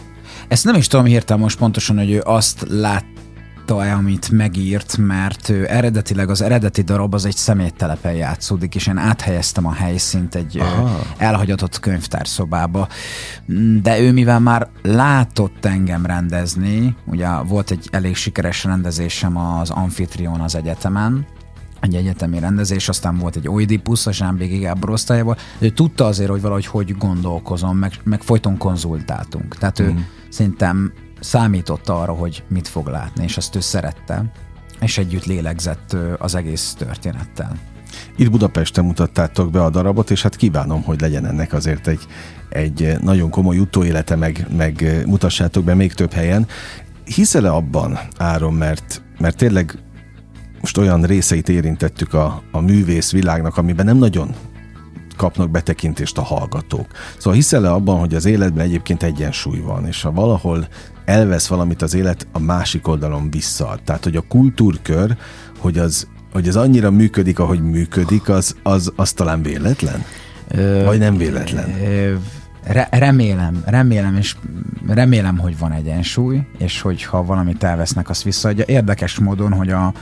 Ezt nem is tudom hirtelen most pontosan, hogy ő azt lát, látta-e, amit megírt, mert ő eredetileg az eredeti darab az egy szeméttelepen játszódik, és én áthelyeztem a helyszínt egy Aha. elhagyatott könyvtárszobába. De ő mivel már látott engem rendezni, ugye volt egy elég sikeres rendezésem az Amfitrion az egyetemen, egy egyetemi rendezés, aztán volt egy Oidipus a Zsámbégi Gábor osztályában. Ő tudta azért, hogy valahogy hogy gondolkozom, meg, meg folyton konzultáltunk. Tehát ő mm. szerintem számított arra, hogy mit fog látni, és azt ő szerette, és együtt lélegzett az egész történettel. Itt Budapesten mutattátok be a darabot, és hát kívánom, hogy legyen ennek azért egy, egy nagyon komoly utóélete, meg, meg mutassátok be még több helyen. Hiszel-e abban, Áron, mert, mert tényleg most olyan részeit érintettük a, a művész világnak, amiben nem nagyon kapnak betekintést a hallgatók. Szóval hiszel-e abban, hogy az életben egyébként egyensúly van, és ha valahol elvesz valamit az élet, a másik oldalon visszaad. Tehát, hogy a kultúrkör, hogy az, hogy az annyira működik, ahogy működik, az, az, az talán véletlen? Ö, Vagy nem véletlen? Ö, re- remélem, remélem, és remélem, hogy van egyensúly, és hogyha valamit elvesznek, azt visszaadja. Érdekes módon, hogy a,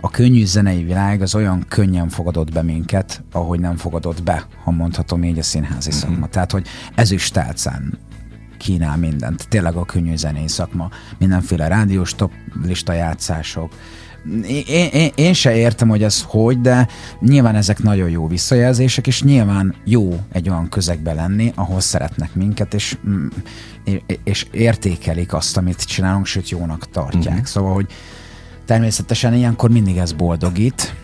a könnyű zenei világ az olyan könnyen fogadott be minket, ahogy nem fogadott be, ha mondhatom így a színházi mm-hmm. szakma. Tehát, hogy ezüstálcán kínál mindent. Tényleg a könnyű zenei szakma, mindenféle rádiós top lista játszások. Én, én, én se értem, hogy ez hogy, de nyilván ezek nagyon jó visszajelzések, és nyilván jó egy olyan közegbe lenni, ahol szeretnek minket, és, mm, és értékelik azt, amit csinálunk, sőt jónak tartják. Mm-hmm. Szóval, hogy természetesen ilyenkor mindig ez boldogít,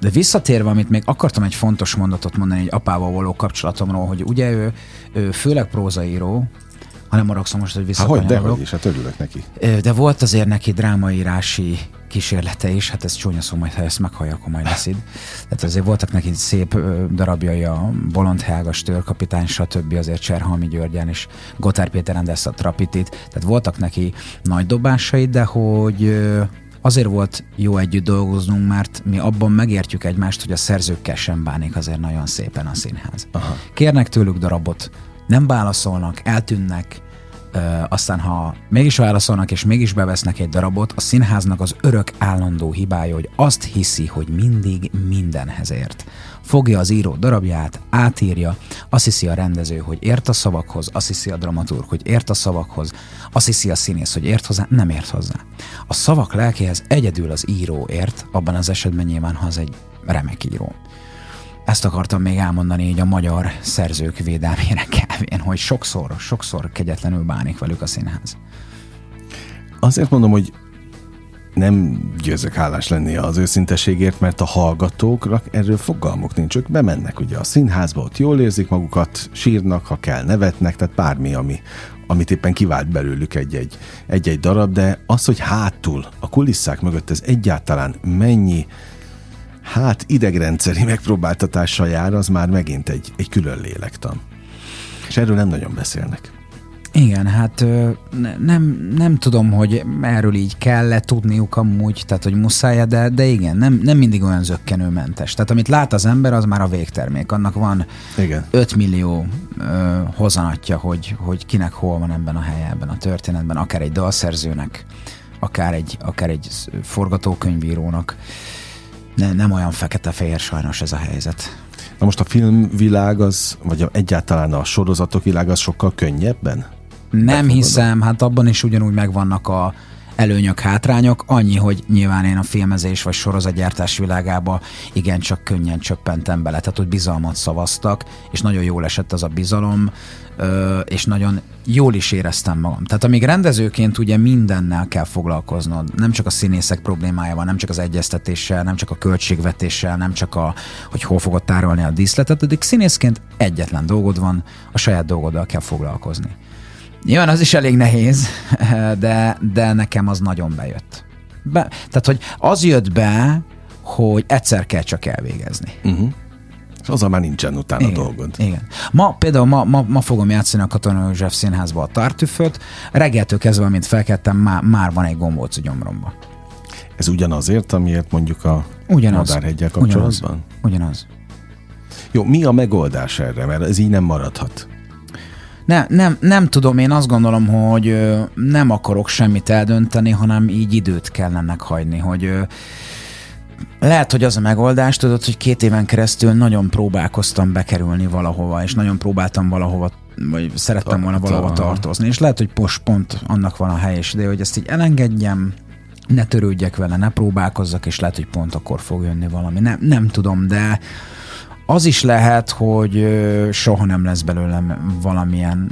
de visszatérve, amit még akartam egy fontos mondatot mondani egy apával való kapcsolatomról, hogy ugye ő, ő főleg prózaíró, ha nem maragszom most, hogy visszakanyarodok. Hát hogy, de, is, hát örülök neki. De volt azért neki drámaírási kísérlete is, hát ez csúnya szó, majd ha ezt meghallja, akkor majd leszid. Tehát azért voltak neki szép darabjai a Bolond Helga, Stőrkapitány, stb. azért Cserhalmi Györgyán és Gotár Péter rendezte a Trapitit, tehát voltak neki nagy dobásai, de hogy azért volt jó együtt dolgoznunk, mert mi abban megértjük egymást, hogy a szerzőkkel sem bánik azért nagyon szépen a színház. Aha. Kérnek tőlük darabot, nem válaszolnak, eltűnnek, Ö, aztán ha mégis válaszolnak és mégis bevesznek egy darabot, a színháznak az örök állandó hibája, hogy azt hiszi, hogy mindig mindenhez ért. Fogja az író darabját, átírja, azt hiszi a rendező, hogy ért a szavakhoz, azt hiszi a dramaturg, hogy ért a szavakhoz, azt hiszi a színész, hogy ért hozzá, nem ért hozzá. A szavak lelkéhez egyedül az író ért, abban az esetben nyilván, ha az egy remek író. ezt akartam még elmondani így a magyar szerzők védelmére kevén, hogy sokszor, sokszor kegyetlenül bánik velük a színház. Azért mondom, hogy nem győzök hálás lenni az őszinteségért, mert a hallgatóknak erről fogalmuk nincs. Ők bemennek ugye a színházba, ott jól érzik magukat, sírnak, ha kell, nevetnek, tehát bármi, ami, amit éppen kivált belőlük egy-egy, egy-egy darab, de az, hogy hátul, a kulisszák mögött ez egyáltalán mennyi hát idegrendszeri megpróbáltatással jár, az már megint egy, egy külön lélektan. És erről nem nagyon beszélnek. Igen, hát nem, nem tudom, hogy erről így kell-e tudniuk amúgy, tehát hogy muszáj de, de igen, nem, nem mindig olyan zöggenőmentes. Tehát amit lát az ember, az már a végtermék. Annak van igen. 5 millió ö, hozanatja, hogy, hogy kinek hol van ebben a helye, ebben a történetben, akár egy dalszerzőnek, akár egy, akár egy forgatókönyvírónak. Ne, nem olyan fekete-fehér sajnos ez a helyzet. Na most a filmvilág az, vagy egyáltalán a sorozatok világ az sokkal könnyebben? Nem hiszem, hát abban is ugyanúgy megvannak a előnyök, hátrányok, annyi, hogy nyilván én a filmezés vagy sorozatgyártás világába igencsak könnyen csöppentem bele, tehát hogy bizalmat szavaztak, és nagyon jól esett az a bizalom, és nagyon jól is éreztem magam. Tehát amíg rendezőként ugye mindennel kell foglalkoznod, nem csak a színészek problémájával, nem csak az egyeztetéssel, nem csak a költségvetéssel, nem csak a, hogy hol fogod tárolni a díszletet, addig színészként egyetlen dolgod van, a saját dolgoddal kell foglalkozni. Nyilván az is elég nehéz, de, de nekem az nagyon bejött. Be, tehát, hogy az jött be, hogy egyszer kell csak elvégezni. Uh-huh. És azzal már nincsen utána igen, dolgod. Igen. Ma például ma, ma, ma fogom játszani a Katona József színházba a Tartüföt. Reggeltől kezdve, mint felkeltem, már, már van egy gombóc a gyomromba. Ez ugyanazért, amiért mondjuk a ugyanaz, Madárhegyel kapcsolatban? Ugyanaz. ugyanaz. Jó, mi a megoldás erre? Mert ez így nem maradhat. Ne, nem, nem tudom, én azt gondolom, hogy nem akarok semmit eldönteni, hanem így időt kell ennek hagyni, hogy lehet, hogy az a megoldás, tudod, hogy két éven keresztül nagyon próbálkoztam bekerülni valahova, és nagyon próbáltam valahova, vagy szerettem volna valahova tartozni, és lehet, hogy most pont annak van a hely és ide, hogy ezt így elengedjem, ne törődjek vele, ne próbálkozzak, és lehet, hogy pont akkor fog jönni valami. Nem, nem tudom, de az is lehet, hogy soha nem lesz belőlem valamilyen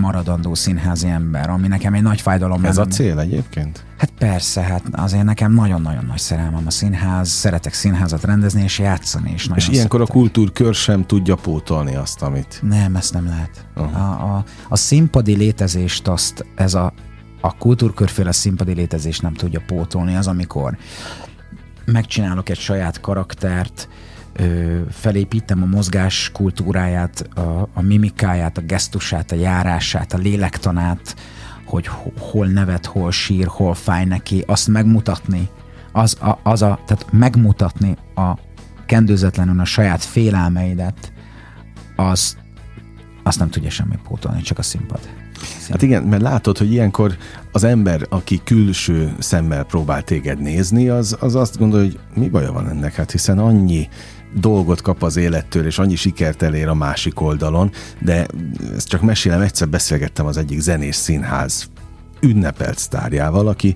maradandó színházi ember, ami nekem egy nagy fájdalom. Ez nem. a cél egyébként? Hát persze, hát azért nekem nagyon-nagyon nagy szerelmem a színház, szeretek színházat rendezni és játszani is. És ilyenkor szeretek. a kultúrkör sem tudja pótolni azt, amit... Nem, ezt nem lehet. Uh-huh. A, a, a színpadi létezést azt ez a, a kultúrkörféle színpadi létezést nem tudja pótolni. Az, amikor megcsinálok egy saját karaktert, felépítem a mozgás kultúráját, a, a mimikáját, a gesztusát, a járását, a lélektanát, hogy hol nevet, hol sír, hol fáj neki, azt megmutatni, az a, az a tehát megmutatni a kendőzetlenül a saját félelmeidet, az, azt nem tudja semmi pótolni, csak a színpad. Szín. Hát igen, mert látod, hogy ilyenkor az ember, aki külső szemmel próbál téged nézni, az, az azt gondolja, hogy mi baja van ennek, hát hiszen annyi dolgot kap az élettől, és annyi sikert elér a másik oldalon, de ezt csak mesélem, egyszer beszélgettem az egyik zenés színház ünnepelt sztárjával, aki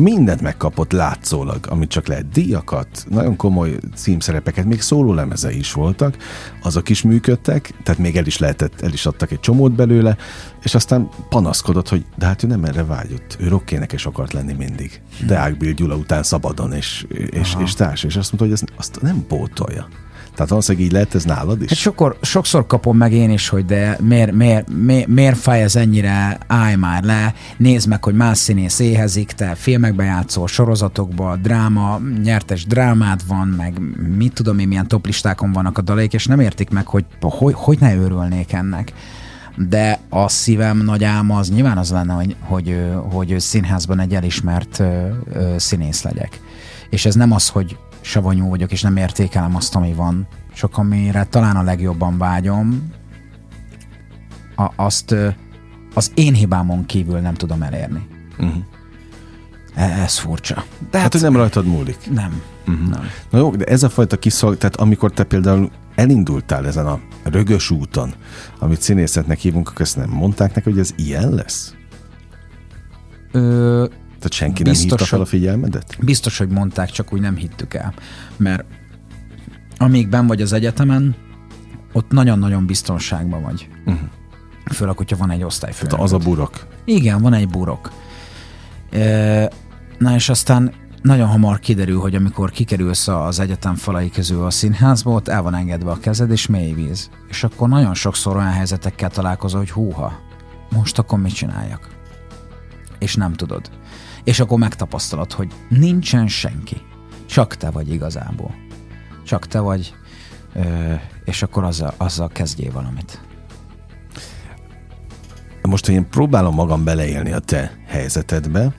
mindent megkapott látszólag, amit csak lehet díjakat, nagyon komoly címszerepeket, még szóló lemezei is voltak, azok is működtek, tehát még el is lehetett, el is adtak egy csomót belőle, és aztán panaszkodott, hogy de hát ő nem erre vágyott, ő rockénekes akart lenni mindig. Deák Bill Gyula után szabadon, és, és, és társ, és azt mondta, hogy ezt, azt nem pótolja. Tehát valószínűleg így lehet ez nálad is? Hát sokszor, sokszor kapom meg én is, hogy de miért, miért, miért, miért fáj ez ennyire, állj már le, nézd meg, hogy más színész éhezik, te filmekbe játszol, sorozatokba, dráma, nyertes drámád van, meg mit tudom én, milyen toplistákon vannak a dalaik, és nem értik meg, hogy hogy, hogy ne örülnék ennek de a szívem nagy álma az nyilván az lenne, hogy, hogy, hogy színházban egy elismert színész legyek. És ez nem az, hogy savanyú vagyok, és nem értékelem azt, ami van, csak amire talán a legjobban vágyom, a, azt az én hibámon kívül nem tudom elérni. Uh-huh. Ez furcsa. De hát, hát, hogy nem rajtad múlik. Nem. Uh-huh. nem. Na jó, de ez a fajta kiszolg, tehát amikor te például elindultál ezen a rögös úton, amit színészetnek hívunk, akkor ezt nem mondták neki, hogy ez ilyen lesz? Ö, tehát senki biztos, nem hívta fel a figyelmedet? Biztos, hogy mondták, csak úgy nem hittük el. Mert amíg ben vagy az egyetemen, ott nagyon-nagyon biztonságban vagy. Uh-huh. Főleg, hogyha van egy osztályfő. Tehát az a burok. Igen, van egy burok. Na és aztán nagyon hamar kiderül, hogy amikor kikerülsz az egyetem falai közül a színházba, ott el van engedve a kezed, és mély víz. És akkor nagyon sokszor olyan helyzetekkel találkozol, hogy húha, most akkor mit csináljak? És nem tudod. És akkor megtapasztalod, hogy nincsen senki. Csak te vagy igazából. Csak te vagy, és akkor azzal, azzal kezdjél valamit. Most, hogy én próbálom magam beleélni a te helyzetedbe,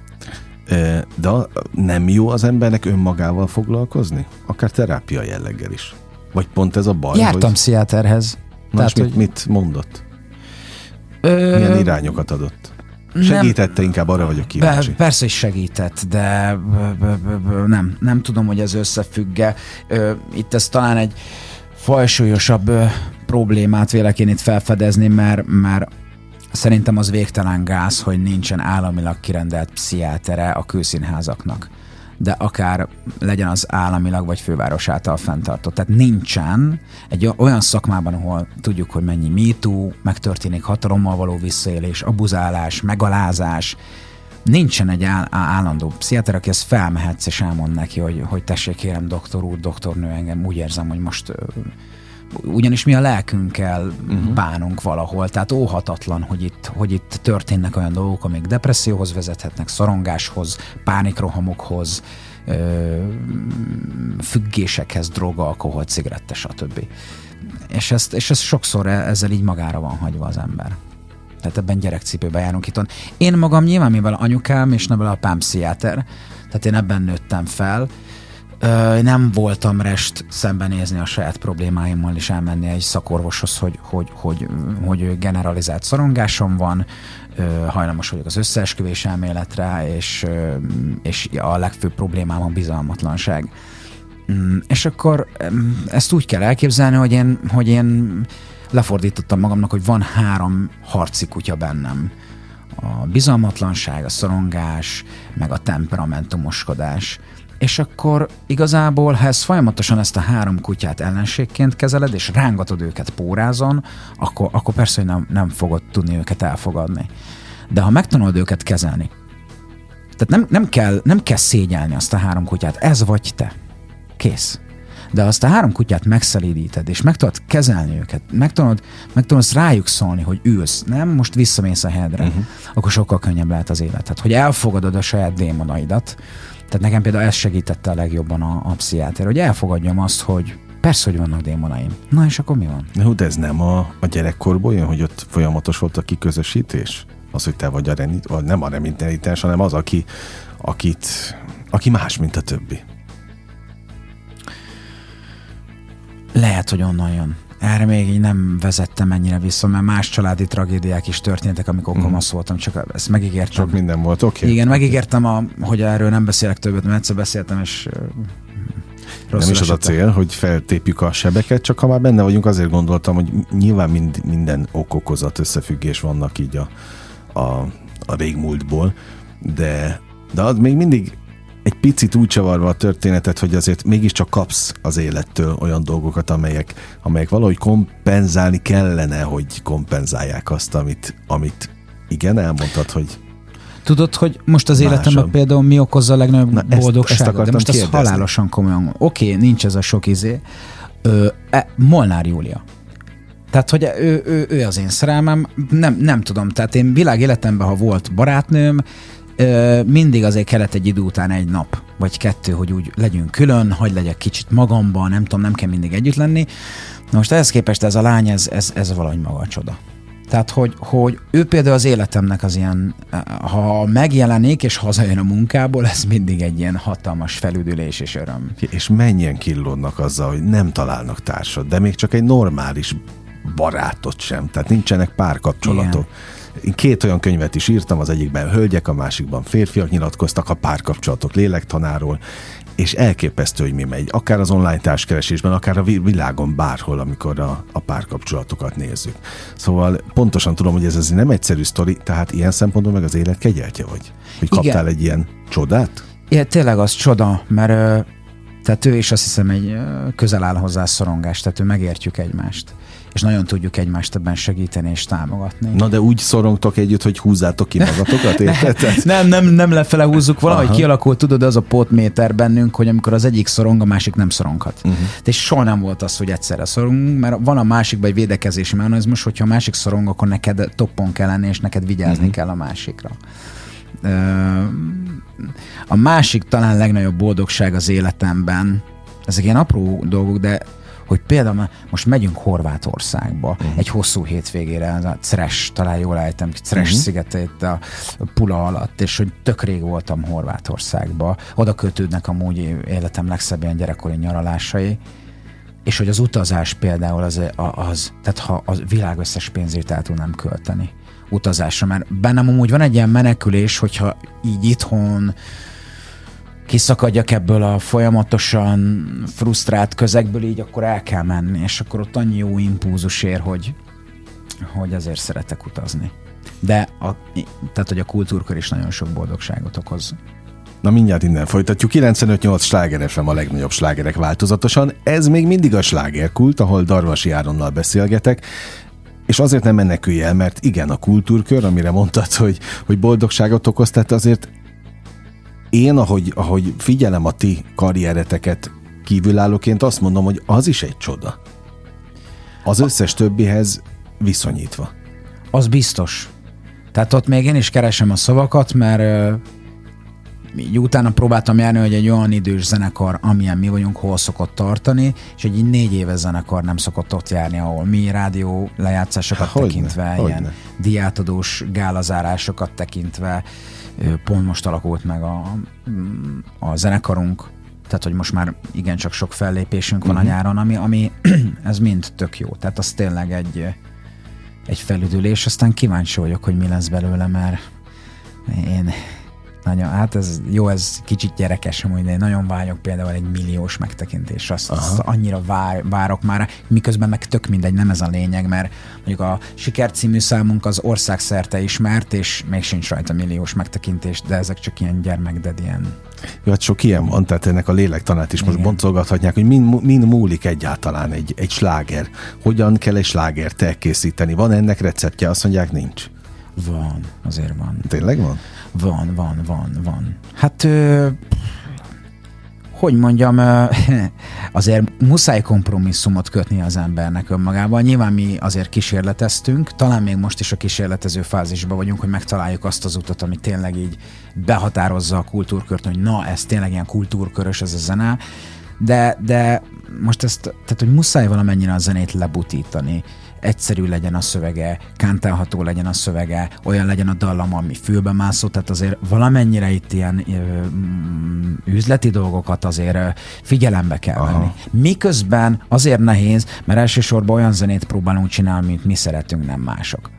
de nem jó az embernek önmagával foglalkozni? Akár terápia jelleggel is. Vagy pont ez a baj, Jártam hogy... pszichiáterhez. Na, Tehát, mit, hogy... mit mondott? Ö... Milyen irányokat adott? Segítette nem, inkább, arra vagyok kíváncsi. Be, persze is segített, de nem, nem tudom, hogy ez összefügge. Itt ez talán egy fajsúlyosabb problémát vélek én itt felfedezni, mert, mert Szerintem az végtelen gáz, hogy nincsen államilag kirendelt pszichiátere a külszínházaknak de akár legyen az államilag vagy főváros által fenntartott. Tehát nincsen egy olyan szakmában, ahol tudjuk, hogy mennyi mítú, megtörténik hatalommal való visszaélés, abuzálás, megalázás, nincsen egy áll- állandó pszichiáter, aki ezt felmehetsz és elmond neki, hogy, hogy tessék kérem doktor úr, doktornő, engem úgy érzem, hogy most ugyanis mi a lelkünkkel uh-huh. bánunk valahol, tehát óhatatlan, hogy itt, hogy itt történnek olyan dolgok, amik depresszióhoz vezethetnek, szorongáshoz, pánikrohamokhoz, ö, függésekhez, droga, alkohol, cigarette, stb. És ezt, és ezt sokszor e, ezzel így magára van hagyva az ember. Tehát ebben gyerekcipőben járunk itt. Én magam nyilván, mivel anyukám és nevel apám pszichiáter, tehát én ebben nőttem fel, nem voltam rest szembenézni a saját problémáimmal és elmenni egy szakorvoshoz, hogy, hogy, hogy, hogy generalizált szorongásom van, hajlamos vagyok az összeesküvés elméletre, és, és a legfőbb problémám a bizalmatlanság. Mm, és akkor ezt úgy kell elképzelni, hogy én, hogy én lefordítottam magamnak, hogy van három harci kutya bennem. A bizalmatlanság, a szorongás, meg a temperamentumoskodás. És akkor igazából, ha ez folyamatosan ezt a három kutyát ellenségként kezeled, és rángatod őket pórázon, akkor, akkor persze, hogy nem, nem fogod tudni őket elfogadni. De ha megtanulod őket kezelni, tehát nem, nem, kell, nem kell szégyelni azt a három kutyát, ez vagy te. Kész. De azt a három kutyát megszelídíted, és meg tudod kezelni őket, meg tudod, meg tudod rájuk szólni, hogy ülsz, nem most visszamész a helyedre, uh-huh. akkor sokkal könnyebb lehet az életed. Hogy elfogadod a saját démonaidat, tehát nekem például ez segítette a legjobban a, a pszichiáter, hogy elfogadjam azt, hogy persze, hogy vannak démonaim. Na és akkor mi van? Na, de ez nem a, a gyerekkorból jön, hogy ott folyamatos volt a kiközösítés? Az, hogy te vagy a remit, vagy nem a remittenitás, hanem az, aki, akit, aki más, mint a többi. Lehet, hogy onnan jön. Erre még így nem vezettem ennyire vissza, mert más családi tragédiák is történtek, amikor mm. kamasz voltam, csak ezt megígértem. Csak minden volt, oké. Okay. Igen, megígértem, a, hogy erről nem beszélek többet, mert egyszer beszéltem, és nem is az a cél, hogy feltépjük a sebeket, csak ha már benne vagyunk, azért gondoltam, hogy nyilván mind, minden okokozat összefüggés vannak így a, a, a régmúltból, de, de az még mindig egy picit úgy csavarva a történetet, hogy azért mégiscsak kapsz az élettől olyan dolgokat, amelyek, amelyek valahogy kompenzálni kellene, hogy kompenzálják azt, amit, amit igen, elmondtad, hogy Tudod, hogy most az másabb. életemben például mi okozza a legnagyobb Na, boldogságot? Ezt, ezt de most ez halálosan komolyan. Oké, okay, nincs ez a sok izé. Ö, e, Molnár Júlia. Tehát, hogy ő, ő, ő az én szerelmem, nem, nem tudom, tehát én világ életemben, ha volt barátnőm, mindig azért kellett egy idő után egy nap, vagy kettő, hogy úgy legyünk külön, hogy legyek kicsit magamban, nem tudom, nem kell mindig együtt lenni. Na most ehhez képest ez a lány, ez, ez, ez valahogy maga a csoda. Tehát, hogy, hogy ő például az életemnek az ilyen, ha megjelenik és hazajön a munkából, ez mindig egy ilyen hatalmas felüdülés és öröm. És mennyien killódnak azzal, hogy nem találnak társat, de még csak egy normális barátot sem, tehát nincsenek párkapcsolatok. Igen. Én két olyan könyvet is írtam, az egyikben hölgyek, a másikban férfiak nyilatkoztak a párkapcsolatok lélektanáról, és elképesztő, hogy mi megy, akár az online társkeresésben, akár a világon bárhol, amikor a, a párkapcsolatokat nézzük. Szóval pontosan tudom, hogy ez, ez nem egyszerű sztori, tehát ilyen szempontból meg az élet kegyeltje vagy? Hogy kaptál Igen. egy ilyen csodát? Igen, tényleg az csoda, mert Tehát ő is azt hiszem egy közel áll hozzá szorongás, tehát ő megértjük egymást és nagyon tudjuk egymást ebben segíteni és támogatni. Na de úgy szorongtok együtt, hogy húzzátok ki magatokat, érted? nem, nem, nem lefele húzzuk, valahogy Aha. kialakult, tudod, az a potméter bennünk, hogy amikor az egyik szorong, a másik nem szoronghat. Uh-huh. De soha nem volt az, hogy egyszerre szorongunk, mert van a másikban egy védekezési mechanizmus, hogyha a másik szorong, akkor neked toppon kell lenni, és neked vigyázni uh-huh. kell a másikra. A másik talán legnagyobb boldogság az életemben, ezek ilyen apró dolgok, de hogy például most megyünk Horvátországba uh-huh. egy hosszú hétvégére, a Cres, talán jól ejtem, Cres uh-huh. Mhm. szigetét a Pula alatt, és hogy tök rég voltam Horvátországba. Oda kötődnek amúgy életem legszebb ilyen gyerekkori nyaralásai, és hogy az utazás például az, az tehát ha a világ összes pénzét el tudnám költeni utazásra, mert bennem amúgy van egy ilyen menekülés, hogyha így itthon kiszakadjak ebből a folyamatosan frusztrált közegből, így akkor el kell menni, és akkor ott annyi jó impulzus ér, hogy, hogy azért szeretek utazni. De a, tehát, hogy a kultúrkör is nagyon sok boldogságot okoz. Na mindjárt innen folytatjuk. 95-8 sláger FM a legnagyobb slágerek változatosan. Ez még mindig a slágerkult, ahol Darvasi Áronnal beszélgetek. És azért nem menekülj el, mert igen, a kultúrkör, amire mondtad, hogy, hogy boldogságot okoz, tehát azért én, ahogy, ahogy figyelem a ti karriereteket kívülállóként, azt mondom, hogy az is egy csoda. Az összes többihez viszonyítva. Az biztos. Tehát ott még én is keresem a szavakat, mert így utána próbáltam járni, hogy egy olyan idős zenekar, amilyen mi vagyunk, hol szokott tartani, és egy így négy éves zenekar nem szokott ott járni, ahol mi rádió lejátszásokat hogyne, tekintve, hogyne. ilyen diátadós gálazárásokat tekintve, pont most alakult meg a, a zenekarunk, tehát hogy most már igencsak sok fellépésünk van uh-huh. a mhm. nyáron, ami, ami ez mind tök jó. Tehát az tényleg egy, egy felüdülés, aztán kíváncsi vagyok, hogy mi lesz belőle, mert én nagyon, hát ez jó, ez kicsit gyerekes amúgy, de én nagyon vágyok például egy milliós megtekintés. Azt, azt annyira vár, várok már, miközben meg tök mindegy, nem ez a lényeg, mert mondjuk a Siker című számunk az országszerte ismert, és még sincs rajta milliós megtekintés, de ezek csak ilyen gyermekded, ilyen jó, hát sok ilyen van, tehát ennek a lélektanát is Igen. most boncolgathatják, hogy mind, mind múlik egyáltalán egy, egy sláger. Hogyan kell egy slágert elkészíteni? Van ennek receptje? Azt mondják, nincs. Van, azért van. Tényleg van? Van, van, van, van. Hát, ö, hogy mondjam, ö, azért muszáj kompromisszumot kötni az embernek önmagával. Nyilván mi azért kísérleteztünk, talán még most is a kísérletező fázisban vagyunk, hogy megtaláljuk azt az utat, ami tényleg így behatározza a kultúrkört, hogy na, ez tényleg ilyen kultúrkörös ez a zene, de, de most ezt, tehát hogy muszáj valamennyire a zenét lebutítani egyszerű legyen a szövege, kántálható legyen a szövege, olyan legyen a dallam, ami fülbe mászó, tehát azért valamennyire itt ilyen ö, mm, üzleti dolgokat azért figyelembe kell Aha. venni. Miközben azért nehéz, mert elsősorban olyan zenét próbálunk csinálni, mint mi szeretünk, nem mások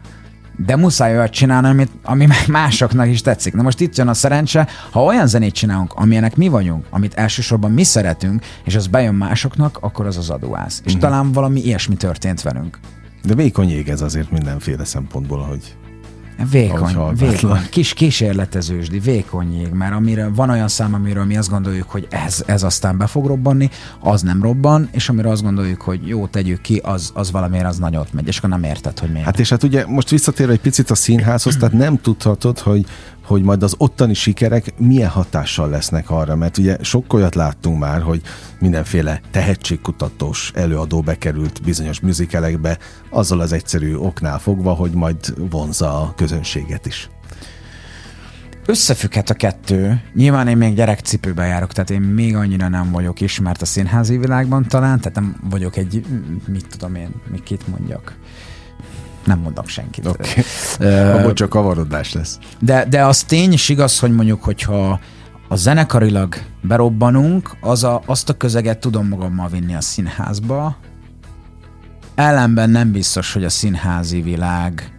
de muszáj olyat csinálni, amit, ami másoknak is tetszik. Na most itt jön a szerencse, ha olyan zenét csinálunk, amilyenek mi vagyunk, amit elsősorban mi szeretünk, és az bejön másoknak, akkor az az adóász. És uh-huh. talán valami ilyesmi történt velünk. De vékony ég ez azért mindenféle szempontból, hogy Vékony, vékony, kis kísérletezősdi, vékony jég, mert amire van olyan szám, amiről mi azt gondoljuk, hogy ez, ez aztán be fog robbanni, az nem robban, és amire azt gondoljuk, hogy jó, tegyük ki, az, az valamiért az nagyot megy, és akkor nem érted, hogy miért. Hát és hát ugye most visszatér egy picit a színházhoz, tehát nem tudhatod, hogy hogy majd az ottani sikerek milyen hatással lesznek arra, mert ugye sok olyat láttunk már, hogy mindenféle tehetségkutatós előadó bekerült bizonyos műzikelekbe, azzal az egyszerű oknál fogva, hogy majd vonza a közönséget is. Összefügghet a kettő. Nyilván én még gyerekcipőbe járok, tehát én még annyira nem vagyok ismert a színházi világban talán, tehát nem vagyok egy, mit tudom én, mit kit mondjak nem mondok senkit. Okay. Uh, Abból csak kavarodás lesz. De, de az tény is igaz, hogy mondjuk, hogyha a zenekarilag berobbanunk, az a, azt a közeget tudom magammal vinni a színházba. Ellenben nem biztos, hogy a színházi világ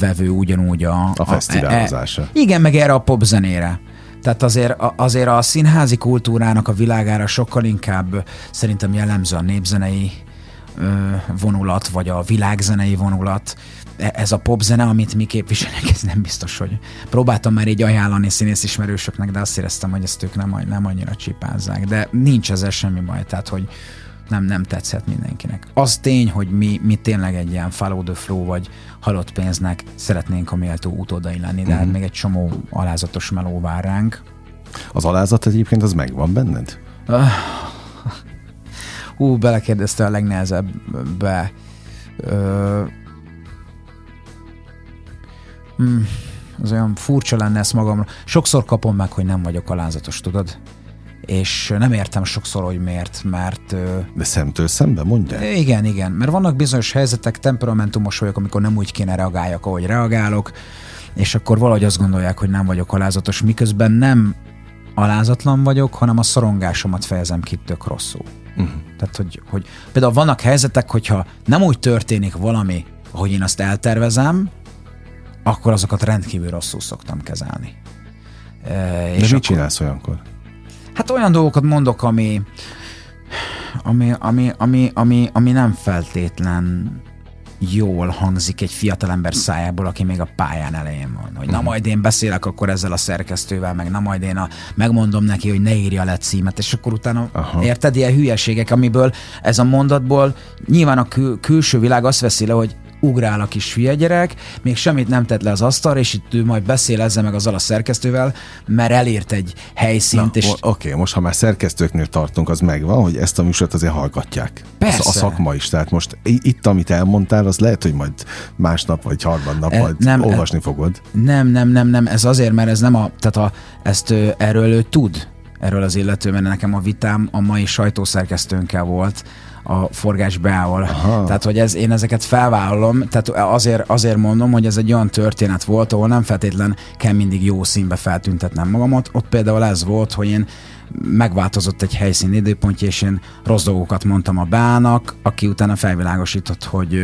vevő ugyanúgy a... A fesztiválozása. E, igen, meg erre a popzenére. Tehát azért, azért a színházi kultúrának a világára sokkal inkább szerintem jellemző a népzenei vonulat, vagy a világzenei vonulat, e, ez a popzene, amit mi képviselnek, ez nem biztos, hogy próbáltam már így ajánlani színész ismerősöknek, de azt éreztem, hogy ezt ők nem, nem annyira csipázzák. De nincs ezzel semmi baj, tehát hogy nem, nem tetszett mindenkinek. Az tény, hogy mi, mi tényleg egy ilyen follow the flow, vagy halott pénznek szeretnénk a méltó utódai lenni, de uh-huh. hát mhm. még egy csomó alázatos meló vár ránk. Az alázat egyébként az megvan benned? Hú, belekérdezte a legnehezebbbe. Ö, hmm, az olyan furcsa lenne ezt magamra. Sokszor kapom meg, hogy nem vagyok alázatos, tudod? és nem értem sokszor, hogy miért, mert... De szemtől szembe, mondja? Igen, igen, mert vannak bizonyos helyzetek, temperamentumos vagyok, amikor nem úgy kéne reagáljak, ahogy reagálok, és akkor valahogy azt gondolják, hogy nem vagyok alázatos, miközben nem alázatlan vagyok, hanem a szorongásomat fejezem ki tök rosszul. Uh-huh. Tehát, hogy, hogy például vannak helyzetek, hogyha nem úgy történik valami, ahogy én azt eltervezem, akkor azokat rendkívül rosszul szoktam kezelni. E, De és mit akkor, csinálsz olyankor? Hát olyan dolgokat mondok, ami, ami, ami, ami, ami, ami nem feltétlen jól hangzik egy fiatalember szájából, aki még a pályán elején van. Hogy na mhm. majd én beszélek akkor ezzel a szerkesztővel, meg na majd én a, megmondom neki, hogy ne írja le címet, és akkor utána Aha. érted ilyen hülyeségek, amiből ez a mondatból nyilván a kül- külső világ azt veszi le, hogy ugrál a kis hülye gyerek, még semmit nem tett le az asztalra, és itt ő majd beszél ezzel meg azzal a szerkesztővel, mert elért egy helyszínt. és... Oké, okay, most ha már szerkesztőknél tartunk, az megvan, hogy ezt a műsort azért hallgatják. Persze. A szakma is. Tehát most itt, amit elmondtál, az lehet, hogy majd másnap vagy harmadnap e, majd nem, olvasni e, fogod. Nem, nem, nem, nem. Ez azért, mert ez nem a... Tehát a, ezt erről ő tud erről az illető, mert nekem a vitám a mai sajtószerkesztőnkkel volt, a forgás beáll. Tehát, hogy ez, én ezeket felvállalom, tehát azért, azért mondom, hogy ez egy olyan történet volt, ahol nem feltétlen kell mindig jó színbe feltüntetnem magamat. Ott például ez volt, hogy én megváltozott egy helyszín időpontja, és én rossz dolgokat mondtam a Bának, aki utána felvilágosított, hogy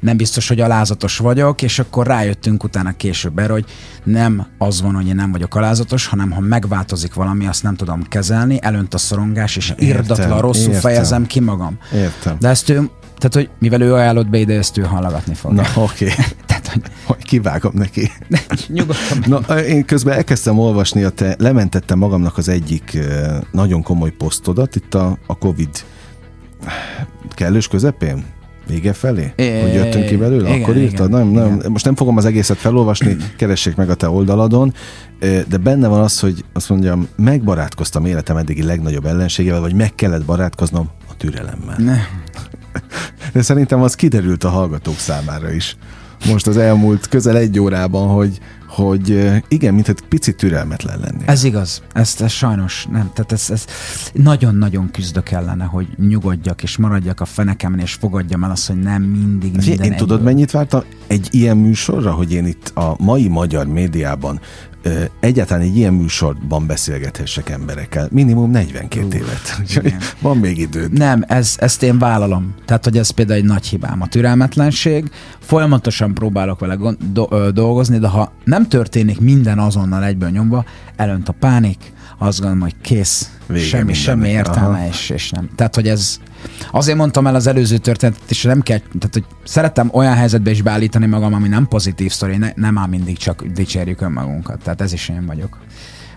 nem biztos, hogy alázatos vagyok, és akkor rájöttünk utána később erre, hogy nem az van, hogy én nem vagyok alázatos, hanem ha megváltozik valami, azt nem tudom kezelni, elönt a szorongás, és irdatlan rosszul értem. fejezem ki magam. Értem. De ezt ő, tehát, hogy mivel ő ajánlott be ide, ezt ő hallgatni fog. Na, oké. Okay. tehát, hogy... hogy kivágom neki. Nyugodtan. Na, én közben elkezdtem olvasni, a te lementettem magamnak az egyik nagyon komoly posztodat, itt a, a Covid kellős közepén? Vége felé? É, hogy jöttünk ki belőle? Igen, Akkor írtad? Igen, nem, nem, igen. Most nem fogom az egészet felolvasni, keressék meg a te oldaladon, de benne van az, hogy azt mondjam, megbarátkoztam életem eddigi legnagyobb ellenségével, vagy meg kellett barátkoznom a türelemmel. Ne. De szerintem az kiderült a hallgatók számára is. Most az elmúlt közel egy órában, hogy, hogy igen, mint egy picit türelmetlen lenni. Ez igaz, ezt, ez sajnos nem, tehát ez, ez nagyon-nagyon küzdök ellene, hogy nyugodjak és maradjak a fenekemen és fogadjam el azt, hogy nem mindig minden Én tudod, mennyit vártam? Egy ilyen műsorra, hogy én itt a mai magyar médiában egyáltalán egy ilyen műsorban beszélgethessek emberekkel. Minimum 42 Uf, évet. Van még idő. Nem, ez, ezt én vállalom. Tehát, hogy ez például egy nagy hibám. A türelmetlenség. Folyamatosan próbálok vele do- dolgozni, de ha nem történik minden azonnal egyből nyomva, elönt a pánik, azt gondolom, hogy kész, Vége semmi, semmi értelme, és, és nem. Tehát, hogy ez, azért mondtam el az előző történetet, és nem kell, tehát, hogy szeretem olyan helyzetbe is beállítani magam, ami nem pozitív sztori, ne, nem áll mindig csak dicsérjük önmagunkat, tehát ez is én vagyok.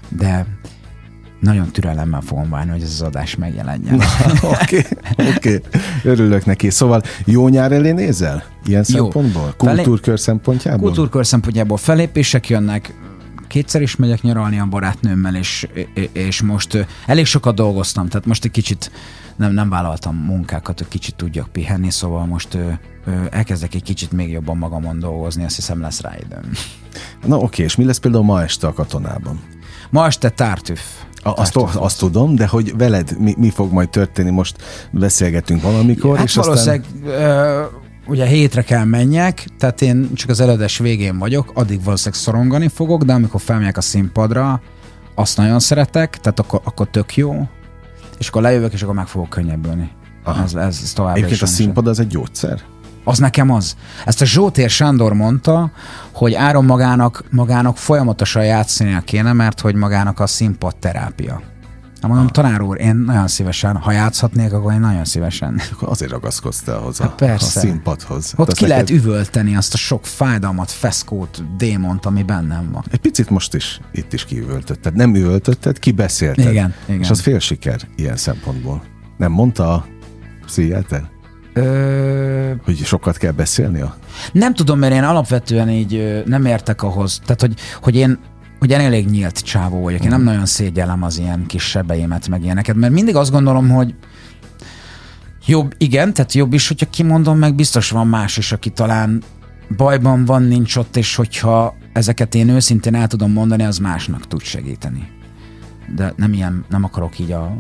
De nagyon türelemmel fogom várni, hogy ez az adás megjelenjen. Oké, oké, okay, örülök neki. Szóval jó nyár elé nézel? Ilyen jó. szempontból? Kultúrkör szempontjából? Kultúrkör szempontjából felépések jönnek, kétszer is megyek nyaralni a barátnőmmel, és, és most elég sokat dolgoztam, tehát most egy kicsit nem, nem vállaltam munkákat, hogy kicsit tudjak pihenni, szóval most ö, ö, elkezdek egy kicsit még jobban magamon dolgozni, azt hiszem lesz rá időm. Na oké, és mi lesz például ma este a katonában? Ma este tártüf. A, azt, azt tudom, de hogy veled mi, mi fog majd történni? Most beszélgetünk valamikor, hát és aztán... Ö, ugye hétre kell menjek, tehát én csak az előadási végén vagyok, addig valószínűleg szorongani fogok, de amikor felmegyek a színpadra, azt nagyon szeretek, tehát akkor, akkor tök jó, és akkor lejövök, és akkor meg fogok könnyebbülni. Aha. Ez, ez, ez tovább Egyébként a színpad az egy gyógyszer? Az nekem az. Ezt a Zsótér Sándor mondta, hogy Áron magának, magának folyamatosan játszania kéne, mert hogy magának a színpad terápia. Hát mondom, tanár úr, én nagyon szívesen, ha játszhatnék, akkor én nagyon szívesen. Akkor azért ragaszkodtál hozzá Hát persze. a színpadhoz. Ott Hát ki az lehet neked- üvölteni azt a sok fájdalmat, feszkót, démont, ami bennem van. Egy picit most is, itt is kiüvöltötted. Nem üvöltötted, kibeszélted. Igen, igen. És az fél siker ilyen szempontból. Nem mondta a Seattle, Ö, hogy sokat kell beszélnia? nem tudom, mert én alapvetően így nem értek ahhoz. Tehát, hogy, hogy én hogy én elég nyílt csávó vagyok. Én nem nagyon szégyellem az ilyen kis sebeimet, meg ilyeneket, mert mindig azt gondolom, hogy jobb, igen, tehát jobb is, hogyha kimondom, meg biztos van más is, aki talán bajban van, nincs ott, és hogyha ezeket én őszintén el tudom mondani, az másnak tud segíteni. De nem ilyen, nem akarok így a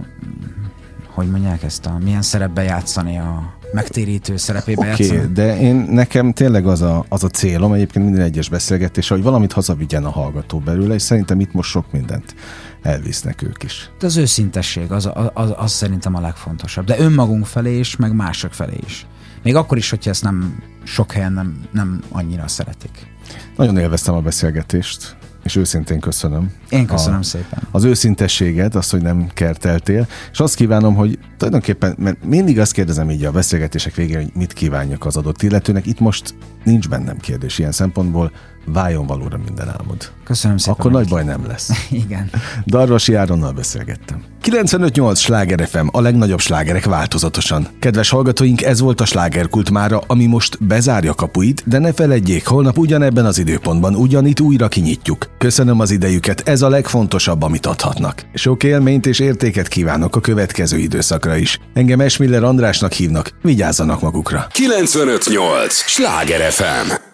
hogy mondják ezt a, milyen szerepbe játszani a megtérítő szerepébe okay, játszani. de én nekem tényleg az a, az a célom egyébként minden egyes beszélgetés, hogy valamit hazavigyen a hallgató belőle, és szerintem itt most sok mindent elvisznek ők is. De az őszintesség, az, az, az, az szerintem a legfontosabb. De önmagunk felé is, meg mások felé is. Még akkor is, hogyha ezt nem sok helyen nem, nem annyira szeretik. Nagyon élveztem a beszélgetést, és őszintén köszönöm. Én köszönöm a, szépen. Az őszintességet, azt, hogy nem kerteltél, és azt kívánom, hogy tulajdonképpen, mert mindig azt kérdezem így a beszélgetések végén, hogy mit kívánjak az adott illetőnek, itt most nincs bennem kérdés ilyen szempontból, váljon valóra minden álmod. Köszönöm szépen. Akkor nagy baj nem lesz. Igen. Darvasi Áronnal beszélgettem. 95.8 Sláger FM, a legnagyobb slágerek változatosan. Kedves hallgatóink, ez volt a slágerkult mára, ami most bezárja kapuit, de ne feledjék, holnap ugyanebben az időpontban ugyanitt újra kinyitjuk. Köszönöm az idejüket, ez a legfontosabb, amit adhatnak. Sok élményt és értéket kívánok a következő időszakra is. Engem Esmiller Andrásnak hívnak, vigyázzanak magukra. 958! Sláger FM!